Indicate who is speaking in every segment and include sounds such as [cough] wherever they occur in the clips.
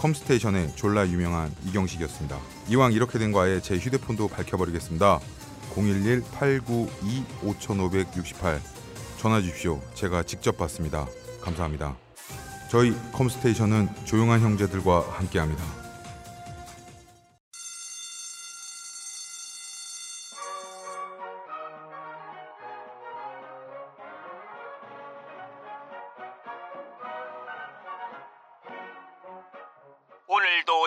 Speaker 1: 컴스테이션의 졸라 유명한 이경식이었습니다. 이왕 이렇게 된 거 아예 제 휴대폰도 밝혀버리겠습니다. 011-892-5568 전화 주십시오. 제가 직접 받습니다. 감사합니다. 저희 컴스테이션은 조용한 형제들과 함께합니다.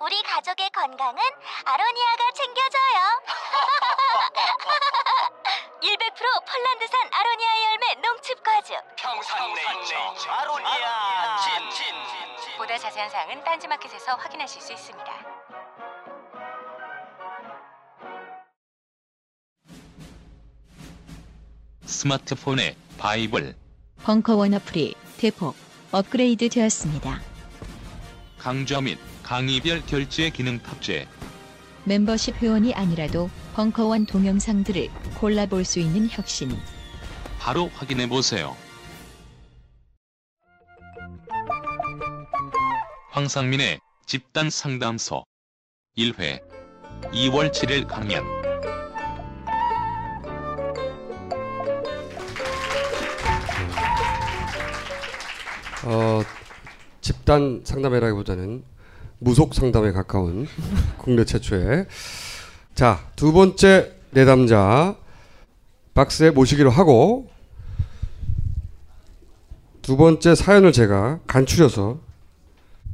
Speaker 2: 우리 가족의 건강은 아로니아가 챙겨줘요. [laughs] 100% 폴란드산 아로니아 열매 농축 과즙.
Speaker 3: 평산네이처 아로니아 친
Speaker 2: 보다 자세한 사항은 딴지마켓에서 확인하실 수 있습니다.
Speaker 4: 스마트폰의 바이블
Speaker 5: 벙커원 어플이 대폭 업그레이드 되었습니다.
Speaker 4: 강좌 및 강의별 결제 기능 탑재.
Speaker 5: 멤버십 회원이 아니라도 벙커원 동영상들을 골라볼 수 있는 혁신.
Speaker 4: 바로 확인해 보세요. 황상민의 집단 상담소 1회 2월 7일 강연
Speaker 6: 어, 집단 상담회라기보다는 무속 상담에 가까운 국내 최초의 자 두 번째 내담자 박스에 모시기로 하고 두 번째 사연을 제가 간추려서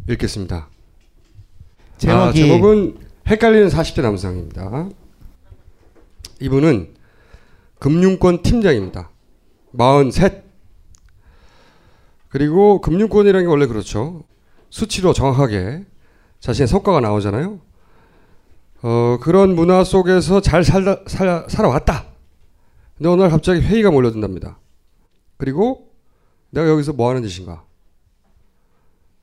Speaker 6: 읽겠습니다.
Speaker 7: 제목이
Speaker 6: 아, 제목은 헷갈리는 40대 남성입니다. 이분은 금융권 팀장입니다. 43. 그리고 금융권이라는 게 원래 그렇죠. 수치로 정확하게 자신의 성과가 나오잖아요. 어, 그런 문화 속에서 잘 살다, 살, 살아왔다. 근데 어느 날 갑자기 회의가 몰려든답니다. 그리고 내가 여기서 뭐 하는 짓인가?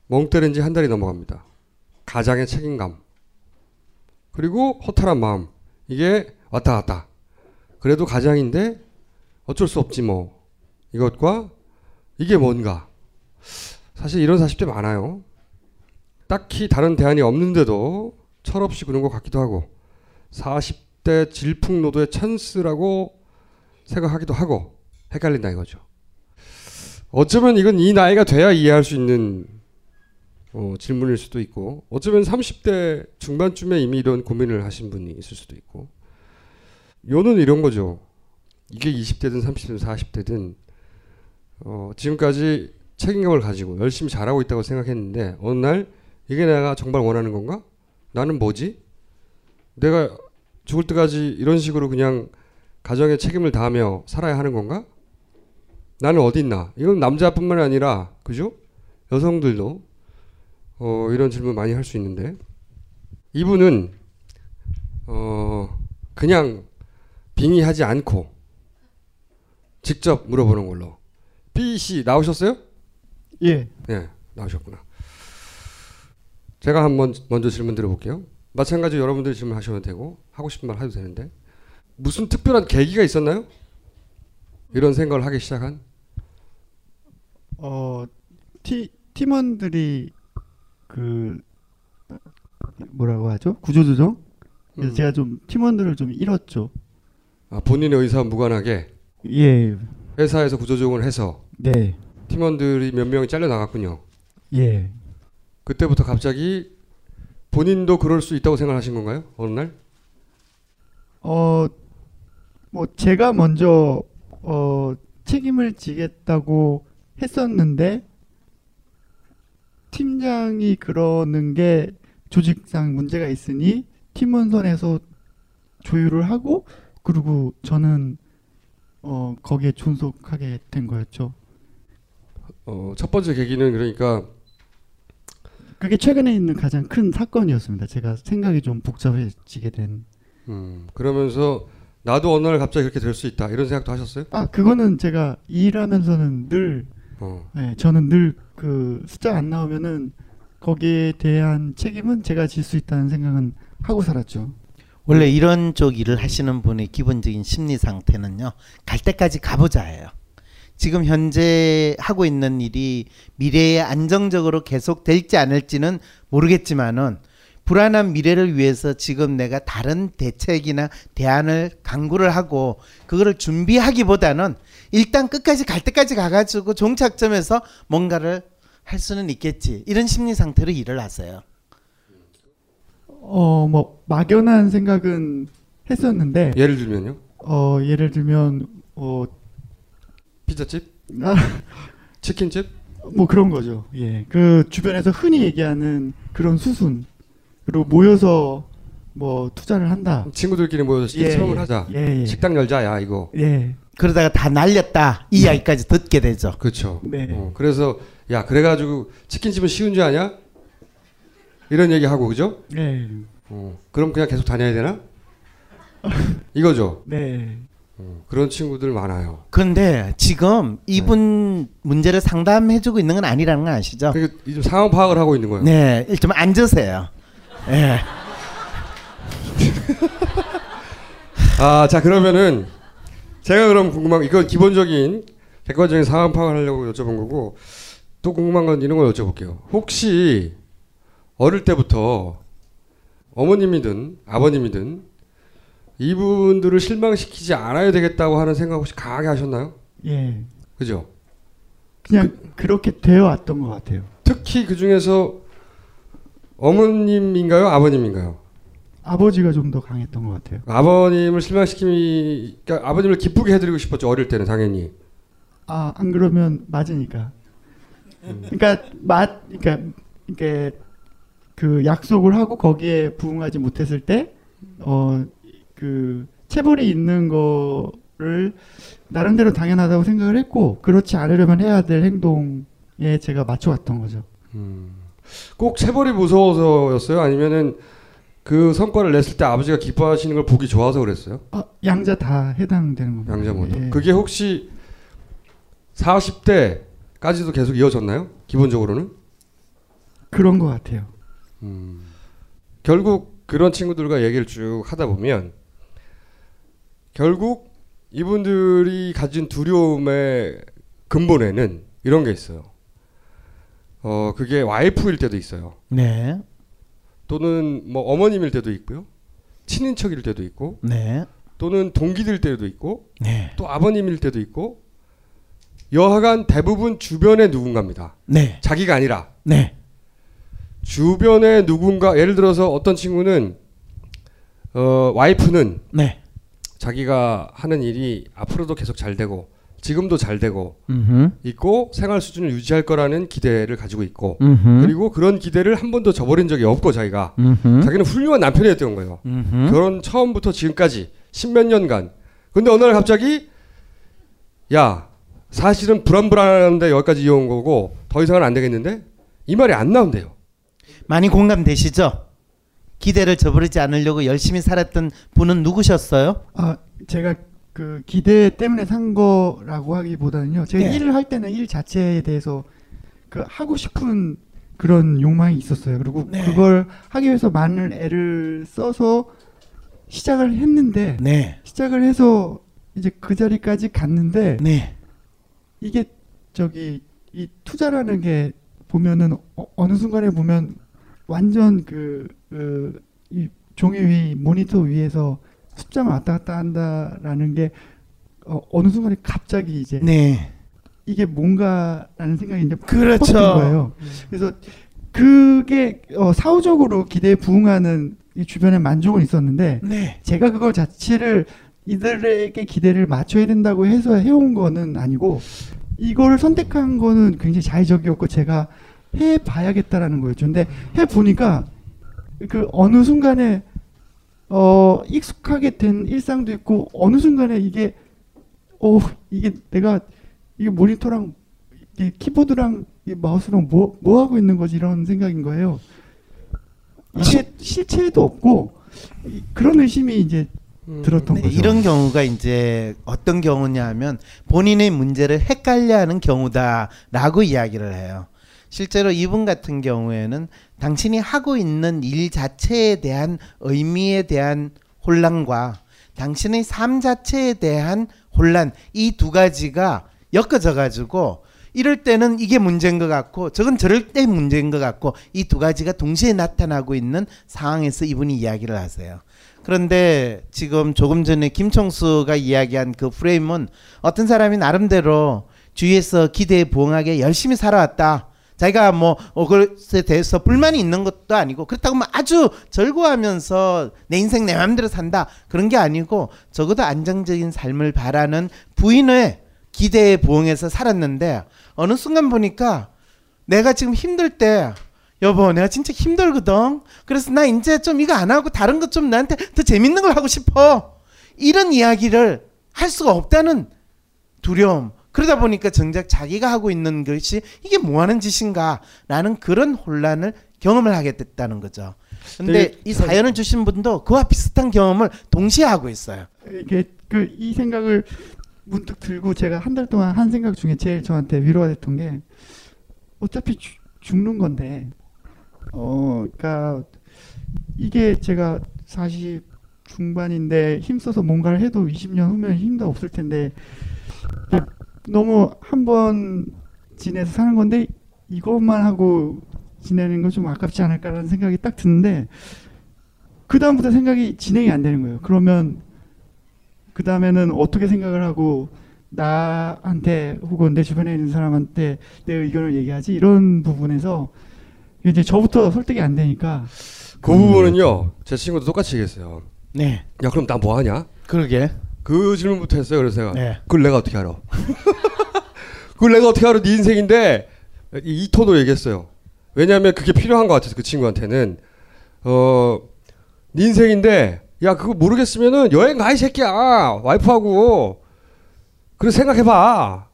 Speaker 6: 멍 때린 지 한 달이 넘어갑니다. 가장의 책임감. 그리고 허탈한 마음. 이게 왔다 갔다. 그래도 가장인데 어쩔 수 없지 뭐. 이것과 이게 뭔가. 사실 이런 40대 많아요. 딱히 다른 대안이 없는데도 철없이 그런 것 같기도 하고 40대 질풍노도의 찬스라고 생각하기도 하고 헷갈린다 이거죠. 어쩌면 이건 이 나이가 돼야 이해할 수 있는 어, 질문일 수도 있고 어쩌면 30대 중반쯤에 이미 이런 고민을 하신 분이 있을 수도 있고 요는 이런 거죠. 이게 20대든 30대든 40대든 어, 지금까지 책임감을 가지고 열심히 잘하고 있다고 생각했는데 어느 날 이게 내가 정말 원하는 건가? 나는 뭐지? 내가 죽을 때까지 이런 식으로 그냥 가정의 책임을 다하며 살아야 하는 건가? 나는 어디 있나? 이건 남자뿐만 아니라 그죠? 여성들도 어, 이런 질문 많이 할 수 있는데 이분은 어, 그냥 빙의하지 않고 직접 물어보는 걸로. B 씨 나오셨어요?
Speaker 7: 예.
Speaker 6: 네, 나오셨구나. 제가 한번 먼저 질문 드려볼게요. 마찬가지로 여러분들이 질문하셔도 되고 하고 싶은 말 해도 되는데 무슨 특별한 계기가 있었나요? 이런 생각을 하기 시작한?
Speaker 7: 어, 티, 팀원들이 그 뭐라고 하죠? 구조조정? 그래서
Speaker 6: 음.
Speaker 7: 제가 좀 팀원들을 좀 잃었죠.
Speaker 6: 아, 본인의 의사와 무관하게
Speaker 7: 예,
Speaker 6: 회사에서 구조조정을 해서
Speaker 7: 네,
Speaker 6: 팀원들이 몇 명이 잘려 나갔군요.
Speaker 7: 예.
Speaker 6: 그때부터 갑자기 본인도 그럴 수 있다고 생각하신 건가요? 어느 날?
Speaker 7: 어, 뭐 제가 먼저 어 책임을 지겠다고 했었는데 팀장이 그러는 게 조직상 문제가 있으니 팀원 선에서 조율을 하고 그리고 저는 어 거기에 존속하게 된 거였죠.
Speaker 6: 어, 첫 번째 계기는 그러니까
Speaker 7: 그게 최근에 있는 가장 큰 사건이었습니다. 제가 생각이 좀 복잡해지게 된.
Speaker 6: 음, 그러면서 나도 어느 날 갑자기 그렇게 될 수 있다 이런 생각도 하셨어요?
Speaker 7: 아 그거는 제가 일하면서는 늘
Speaker 6: 어,
Speaker 7: 네, 저는 늘 그 숫자 안 나오면은 거기에 대한 책임은 제가 질 수 있다는 생각은 하고 살았죠.
Speaker 8: 원래 이런 쪽 일을 하시는 분의 기본적인 심리 상태는요. 갈 때까지 가보자예요. 지금 현재 하고 있는 일이 미래에 안정적으로 계속 될지 않을지는 모르겠지만은 불안한 미래를 위해서 지금 내가 다른 대책이나 대안을 강구를 하고 그거를 준비하기보다는 일단 끝까지 갈 때까지 가가지고 종착점에서 뭔가를 할 수는 있겠지 이런 심리 상태로 일을 하세요.
Speaker 7: 어 뭐 막연한 생각은 했었는데
Speaker 6: 예를 들면요,
Speaker 7: 어 예를 들면 어뭐
Speaker 6: 피자집,
Speaker 7: 아,
Speaker 6: 치킨집,
Speaker 7: 뭐 그런 거죠. 예. 그 주변에서 흔히 얘기하는 그런 수순 그리고 모여서 뭐 투자를 한다.
Speaker 6: 친구들끼리 모여서
Speaker 7: 예,
Speaker 6: 체험을
Speaker 7: 예.
Speaker 6: 하자,
Speaker 7: 예, 예.
Speaker 6: 식당 열자, 야 이거.
Speaker 7: 예.
Speaker 8: 그러다가 다 날렸다 이 이야기까지 듣게 되죠.
Speaker 6: 그렇죠.
Speaker 7: 네.
Speaker 6: 어, 그래서 야 그래가지고 치킨집은 쉬운 줄 아냐? 이런 얘기 하고 그죠?
Speaker 7: 네.
Speaker 6: 어, 그럼 그냥 계속 다녀야 되나? 이거죠.
Speaker 7: 네.
Speaker 6: 어, 그런 친구들 많아요.
Speaker 8: 근데 지금 이분 문제를 상담해주고 있는 건 아니라는 거 아시죠?
Speaker 6: 그러니까 좀 상황 파악을 하고 있는 거예요.
Speaker 8: 네, 좀 앉으세요. 예.
Speaker 6: 아, 자 그러면은 제가 그럼 궁금한 거 이건 기본적인 객관적인 상황 파악을 하려고 여쭤본 거고 또 궁금한 건 이런 걸 여쭤볼게요. 혹시 어릴 때부터 어머님이든 아버님이든 이분들을 실망시키지 않아야 되겠다고 하는 생각 혹시 강하게 하셨나요?
Speaker 7: 예.
Speaker 6: 그죠?
Speaker 7: 그냥 그, 렇게 되어 왔던 것 같아요.
Speaker 6: 특히 그 중에서 어머님인가요, 아버님인가요?
Speaker 7: 아버지가 좀 더 강했던 것 같아요.
Speaker 6: 아버님을 실망시키니, 그러니까 아버님을 기쁘게 해드리고 싶었죠 어릴 때는 당연히.
Speaker 7: 아, 안 그러면 맞으니까. 그러니까 맞 그러니까 이게 그 약속을 하고 거기에 부응하지 못했을 때 어 그 체벌이 있는 거를 나름대로 당연하다고 생각을 했고 그렇지 않으려면 해야 될 행동에 제가 맞춰왔던 거죠.
Speaker 6: 음. 꼭 체벌이 무서워서였어요? 아니면은 그 성과를 냈을 때 아버지가 기뻐하시는 걸 보기 좋아서 그랬어요?
Speaker 7: 아, 양자 다 해당되는 겁니다.
Speaker 6: 양자 모두.
Speaker 7: 예.
Speaker 6: 그게 혹시 40대까지도 계속 이어졌나요? 기본적으로는?
Speaker 7: 그런 것 같아요.
Speaker 6: 음. 결국 그런 친구들과 얘기를 쭉 하다 보면 결국 이분들이 가진 두려움의 근본에는 이런 게 있어요. 어, 그게 와이프일 때도 있어요.
Speaker 8: 네,
Speaker 6: 또는 뭐 어머님일 때도 있고요. 친인척일 때도 있고
Speaker 8: 네,
Speaker 6: 또는 동기들 때도 있고
Speaker 8: 네,
Speaker 6: 또 아버님일 때도 있고 여하간 대부분 주변의 누군가입니다.
Speaker 8: 네,
Speaker 6: 자기가 아니라
Speaker 8: 네,
Speaker 6: 주변의 누군가 예를 들어서 어떤 친구는 어 와이프는
Speaker 8: 네.
Speaker 6: 자기가 하는 일이 앞으로도 계속 잘 되고 지금도 잘 되고
Speaker 8: 음,
Speaker 6: 있고 생활 수준을 유지할 거라는 기대를 가지고 있고
Speaker 8: 음,
Speaker 6: 그리고 그런 기대를 한 번도 저버린 적이 없고 자기가
Speaker 8: 음,
Speaker 6: 자기는 훌륭한 남편이었던 거예요.
Speaker 8: 음,
Speaker 6: 결혼 처음부터 지금까지 십몇 년간. 근데 어느 날 갑자기 야 사실은 불안불안한데 여기까지 이어온 거고 더 이상은 안 되겠는데 이 말이 안 나온대요.
Speaker 8: 많이 공감되시죠? 기대를 저버리지 않으려고 열심히 살았던 분은 누구셨어요?
Speaker 7: 아, 제가 그 기대 때문에 산 거라고 하기보다는요. 제가
Speaker 8: 네.
Speaker 7: 일을 할 때는 일 자체에 대해서 그 하고 싶은 그런 욕망이 있었어요. 그리고
Speaker 8: 네.
Speaker 7: 그걸 하기 위해서 많은 애를 써서 시작을 했는데
Speaker 8: 네,
Speaker 7: 시작을 해서 이제 그 자리까지 갔는데
Speaker 8: 네.
Speaker 7: 이게 저기 이 투자라는 게 보면은 어, 느 순간에 보면 완전 그, 그, 이 종이 위 모니터 위에서 숫자만 왔다 갔다 한다라는 게 어, 어느 순간에 갑자기 이제
Speaker 8: 네.
Speaker 7: 이게 뭔가라는 생각이 이제
Speaker 8: 그렇죠.
Speaker 7: 든 거예요. 그래서 그게 어, 사후적으로 기대에 부응하는 이 주변에 만족은 있었는데
Speaker 8: 네.
Speaker 7: 제가 그걸 자체를 이들에게 기대를 맞춰야 된다고 해서 해온 거는 아니고 이걸 선택한 거는 굉장히 자의적이었고 제가 해 봐야겠다라는 거였죠. 근데 해 보니까 그 어느 순간에 어 익숙하게 된 일상도 있고 어느 순간에 이게 어 이게 내가 이게 모니터랑 이게 키보드랑 이 마우스랑 뭐 뭐 하고 있는 거지 이런 생각인 거예요. 이게 실체도 없고 이- 그런 의심이 이제 들었던
Speaker 8: 네,
Speaker 7: 거죠.
Speaker 8: 이런 경우가 이제 어떤 경우냐면 본인의 문제를 헷갈려하는 경우다라고 이야기를 해요. 실제로 이분 같은 경우에는 당신이 하고 있는 일 자체에 대한 의미에 대한 혼란과 당신의 삶 자체에 대한 혼란 이 두 가지가 엮어져 가지고 이럴 때는 이게 문제인 것 같고 저건 저럴 때 문제인 것 같고 이 두 가지가 동시에 나타나고 있는 상황에서 이분이 이야기를 하세요. 그런데 지금 조금 전에 김청수가 이야기한 그 프레임은 어떤 사람이 나름대로 주위에서 기대에 부응하게 열심히 살아왔다. 자기가 뭐 어, 그것에 대해서 불만이 있는 것도 아니고 그렇다고 뭐 아주 절구하면서 내 인생 내 마음대로 산다. 그런 게 아니고 적어도 안정적인 삶을 바라는 부인의 기대에 부응해서 살았는데 어느 순간 보니까 내가 지금 힘들 때 여보 내가 진짜 힘들거든. 그래서 나 이제 좀 이거 안 하고 다른 것 좀 나한테 더 재밌는 걸 하고 싶어. 이런 이야기를 할 수가 없다는 두려움 그러다 보니까 정작 자기가 하고 있는 것이 이게 뭐 하는 짓인가 라는 그런 혼란을 경험을 하게 됐다는 거죠. 근데 이 사연을 주신 분도 그와 비슷한 경험을 동시에 하고 있어요.
Speaker 7: 이게 그 이 생각을 문득 들고 제가 한 달 동안 한 생각 중에 제일 저한테 위로가 됐던 게 어차피 죽- 죽는 건데 어 그러니까 이게 제가 40 중반인데 힘써서 뭔가를 해도 20년 후면 힘도 없을 텐데 너무 한 번 지내서 사는 건데 이것만 하고 지내는 건 좀 아깝지 않을까라는 생각이 딱 드는데 그 다음부터 생각이 진행이 안 되는 거예요. 그러면 그 다음에는 어떻게 생각을 하고 나한테 혹은 내 주변에 있는 사람한테 내 의견을 얘기하지 이런 부분에서 이제 저부터 설득이 안 되니까
Speaker 6: 그 부분은요 제 친구도 똑같이 얘기했어요.
Speaker 8: 네
Speaker 6: 야 그럼 나 뭐 하냐?
Speaker 8: 그러게
Speaker 6: 그 질문부터 했어요. 그래서 제가
Speaker 8: 네.
Speaker 6: 그걸 내가 어떻게 알아? [laughs] 그걸 내가 어떻게 알아? 네 인생인데 이, 이 톤으로 얘기했어요. 왜냐하면 그게 필요한 것 같아서 그 친구한테는 어, 네 인생인데 야 그거 모르겠으면은 여행 가 이 새끼야 와이프하고 그래 생각해봐.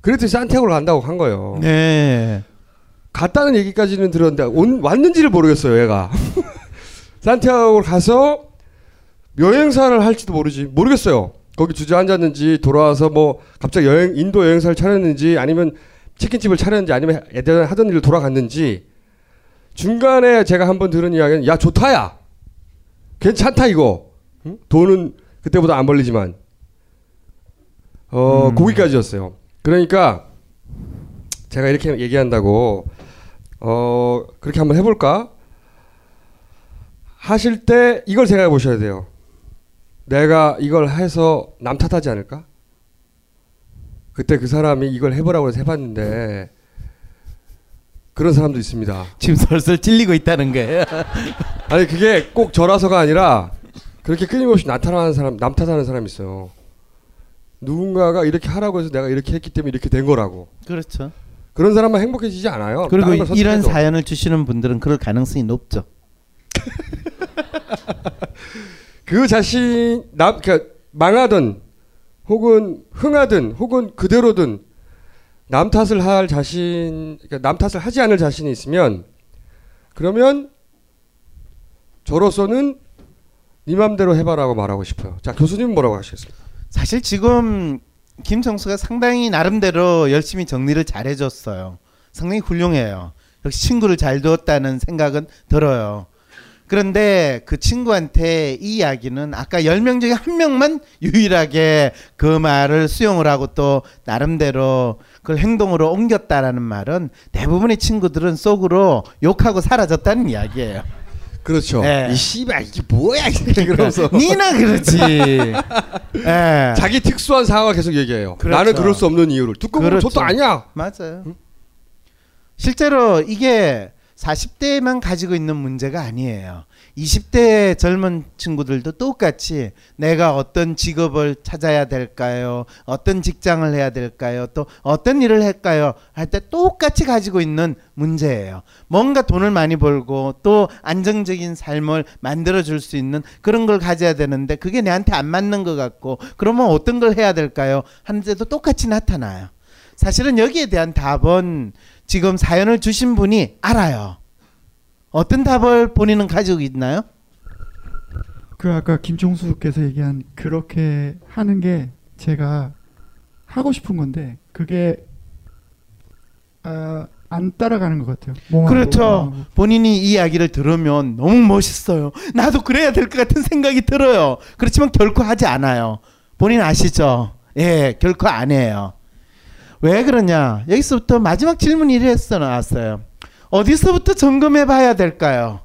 Speaker 6: 그랬더니 산티아고를 간다고 한 거예요.
Speaker 8: 네.
Speaker 6: 갔다는 얘기까지는 들었는데 온, 왔는지를 모르겠어요 얘가. [laughs] 산티아고를 가서 여행사를 할지도 모르지 모르겠어요. 거기 주저앉았는지 돌아와서 뭐 갑자기 여행 인도 여행사를 차렸는지 아니면 치킨집을 차렸는지 아니면 예전에 하던 일로 돌아갔는지 중간에 제가 한번 들은 이야기는 야 좋다야 괜찮다 이거 응? 돈은 그때보다 안 벌리지만 어
Speaker 8: 음.
Speaker 6: 거기까지였어요. 그러니까 제가 이렇게 얘기한다고 어 그렇게 한번 해볼까 하실 때 이걸 생각해 보셔야 돼요. 내가 이걸 해서 남 탓하지 않을까? 그때 그 사람이 이걸 해보라고 해서 해봤는데 그런 사람도 있습니다.
Speaker 8: 지금 설설 찔리고 있다는 거예요. [laughs]
Speaker 6: 아니 그게 꼭 저라서가 아니라 그렇게 끊임없이 나타나는 사람, 남 탓하는 사람이 있어요. 누군가가 이렇게 하라고 해서 내가 이렇게 했기 때문에 이렇게 된 거라고.
Speaker 8: 그렇죠.
Speaker 6: 그런 사람만 행복해지지 않아요.
Speaker 8: 그리고 이런. 사연을 주시는 분들은 그럴 가능성이 높죠. [laughs]
Speaker 6: 그 자신 남 그러니까 망하든 혹은 흥하든 혹은 그대로든 남 탓을 할 자신 그러니까 남 탓을 하지 않을 자신이 있으면 그러면 저로서는 네 맘대로 해봐라고 말하고 싶어요. 자 교수님 뭐라고 하시겠습니까?
Speaker 8: 사실 지금 김정수가 상당히 나름대로 열심히 정리를 잘 해줬어요. 상당히 훌륭해요. 역시 친구를 잘 두었다는 생각은 들어요. 그런데 그 친구한테 이 이야기는 아까 10명 중에 한 명만 유일하게 그 말을 수용을 하고 또 나름대로 그걸 행동으로 옮겼다라는 말은 대부분의 친구들은 속으로 욕하고 사라졌다는 이야기예요.
Speaker 6: 그렇죠.
Speaker 8: 예.
Speaker 6: 이 씨발 이게 뭐야 이렇게 그러면서 [laughs]
Speaker 8: 니나 그렇지. [laughs] 예.
Speaker 6: 자기 특수한 상황을 계속 얘기해요.
Speaker 8: 그렇죠.
Speaker 6: 나는 그럴 수 없는 이유를 보면
Speaker 8: 그렇죠.
Speaker 6: 저도 아니야.
Speaker 8: 맞아요. 실제로 이게 40대만 가지고 있는 문제가 아니에요. 20대 젊은 친구들도 똑같이 내가 어떤 직업을 찾아야 될까요? 어떤 직장을 해야 될까요? 또 어떤 일을 할까요? 할 때 똑같이 가지고 있는 문제예요. 뭔가 돈을 많이 벌고 또 안정적인 삶을 만들어 줄 수 있는 그런 걸 가져야 되는데 그게 내한테 안 맞는 것 같고 그러면 어떤 걸 해야 될까요? 하는데도 똑같이 나타나요. 사실은 여기에 대한 답은 지금 사연을 주신 분이 알아요. 어떤 답을 본인은 가지고 있나요?
Speaker 7: 그 아까 김종수께서 얘기한 그렇게 하는 게 제가 하고 싶은 건데 그게 아, 안 따라가는 것 같아요.
Speaker 8: 그렇죠. 본인이 이 이야기를 들으면 너무 멋있어요. 나도 그래야 될 것 같은 생각이 들어요. 그렇지만 결코 하지 않아요. 본인 아시죠? 예, 결코 안 해요. 왜 그러냐? 여기서부터 마지막 질문이 이랬어 나왔어요. 어디서부터 점검해 봐야 될까요?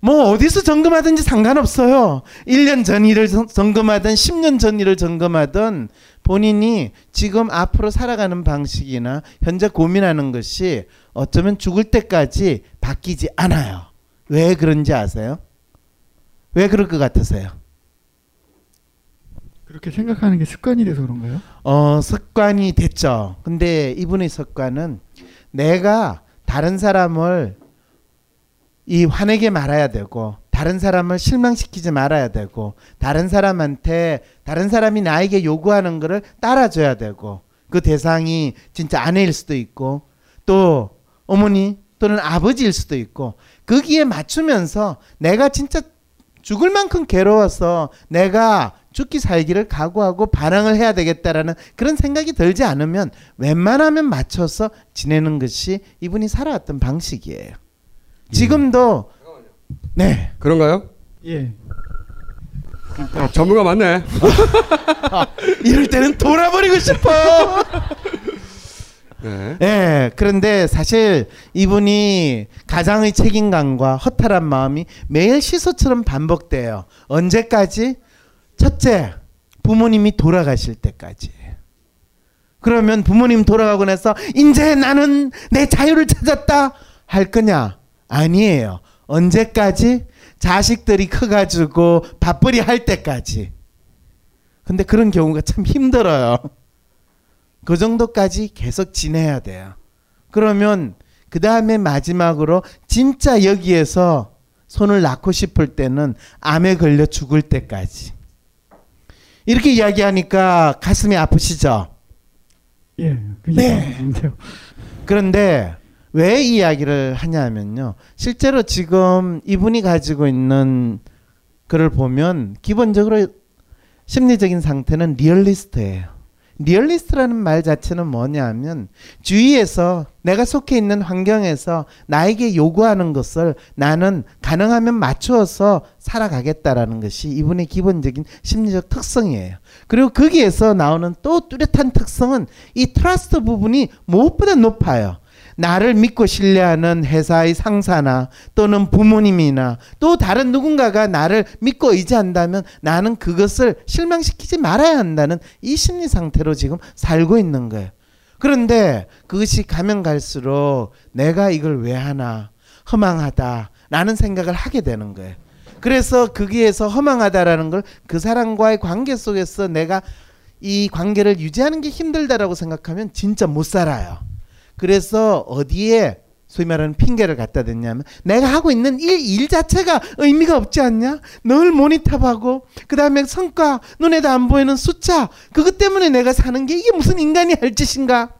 Speaker 8: 뭐 어디서 점검하든지 상관없어요. 1년 전 일을 점- 점검하든 10년 전 일을 점검하든 본인이 지금 앞으로 살아가는 방식이나 현재 고민하는 것이 어쩌면 죽을 때까지 바뀌지 않아요. 왜 그런지 아세요? 왜 그럴 것 같으세요?
Speaker 7: 그렇게 생각하는 게 습관이 돼서 그런가요?
Speaker 8: 어, 습관이 됐죠. 근데 이분의 습관은 내가 다른 사람을 이 화내게 말아야 되고 다른 사람을 실망시키지 말아야 되고 다른 사람한테 다른 사람이 나에게 요구하는 거를 따라줘야 되고 그 대상이 진짜 아내일 수도 있고 또 어머니 또는 아버지일 수도 있고 거기에 맞추면서 내가 진짜 죽을 만큼 괴로워서 내가 죽기 살기를 각오하고 반항을 해야 되겠다라는 그런 생각이 들지 않으면 웬만하면 맞춰서 지내는 것이 이분이 살아왔던 방식이에요. 지금도 네
Speaker 6: 그런가요?
Speaker 7: 예.
Speaker 6: 아, 전문가 맞네. [laughs]
Speaker 8: 이럴 때는 돌아버리고 싶어. [laughs]
Speaker 6: 네.
Speaker 8: 예, 그런데 사실 이분이 가장의 책임감과 허탈한 마음이 매일 시소처럼 반복돼요. 언제까지? 첫째, 부모님이 돌아가실 때까지. 그러면 부모님 돌아가고 나서 이제 나는 내 자유를 찾았다 할 거냐? 아니에요. 언제까지? 자식들이 커가지고 밥벌이 할 때까지. 근데 그런 경우가 참 힘들어요. 그 정도까지 계속 지내야 돼요. 그러면 그 다음에 마지막으로 진짜 여기에서 손을 낳고 싶을 때는 암에 걸려 죽을 때까지. 이렇게 이야기하니까 가슴이 아프시죠?
Speaker 7: 예. 그
Speaker 8: 네.
Speaker 7: 이상한데요.
Speaker 8: 그런데 왜 이 이야기를 하냐면요. 실제로 지금 이분이 가지고 있는 글을 보면 기본적으로 심리적인 상태는 리얼리스트예요. 리얼리스트라는 말 자체는 뭐냐면 주위에서 내가 속해 있는 환경에서 나에게 요구하는 것을 나는 가능하면 맞추어서 살아가겠다라는 것이 이분의 기본적인 심리적 특성이에요. 그리고 거기에서 나오는 또 뚜렷한 특성은 이 trust 부분이 무엇보다 높아요. 나를 믿고 신뢰하는 회사의 상사나 또는 부모님이나 또 다른 누군가가 나를 믿고 의지한다면 나는 그것을 실망시키지 말아야 한다는 이 심리 상태로 지금 살고 있는 거예요. 그런데 그것이 가면 갈수록 내가 이걸 왜 하나 허망하다라는 생각을 하게 되는 거예요. 그래서 거기에서 허망하다라는 걸 그 사람과의 관계 속에서 내가 이 관계를 유지하는 게 힘들다라고 생각하면 진짜 못 살아요. 그래서 어디에 소위 말하는 핑계를 갖다 댔냐면 내가 하고 있는 일, 일 자체가 의미가 없지 않냐? 늘 모니터하고 그 다음에 성과 눈에도 안 보이는 숫자 그것 때문에 내가 사는 게 이게 무슨 인간이 할 짓인가?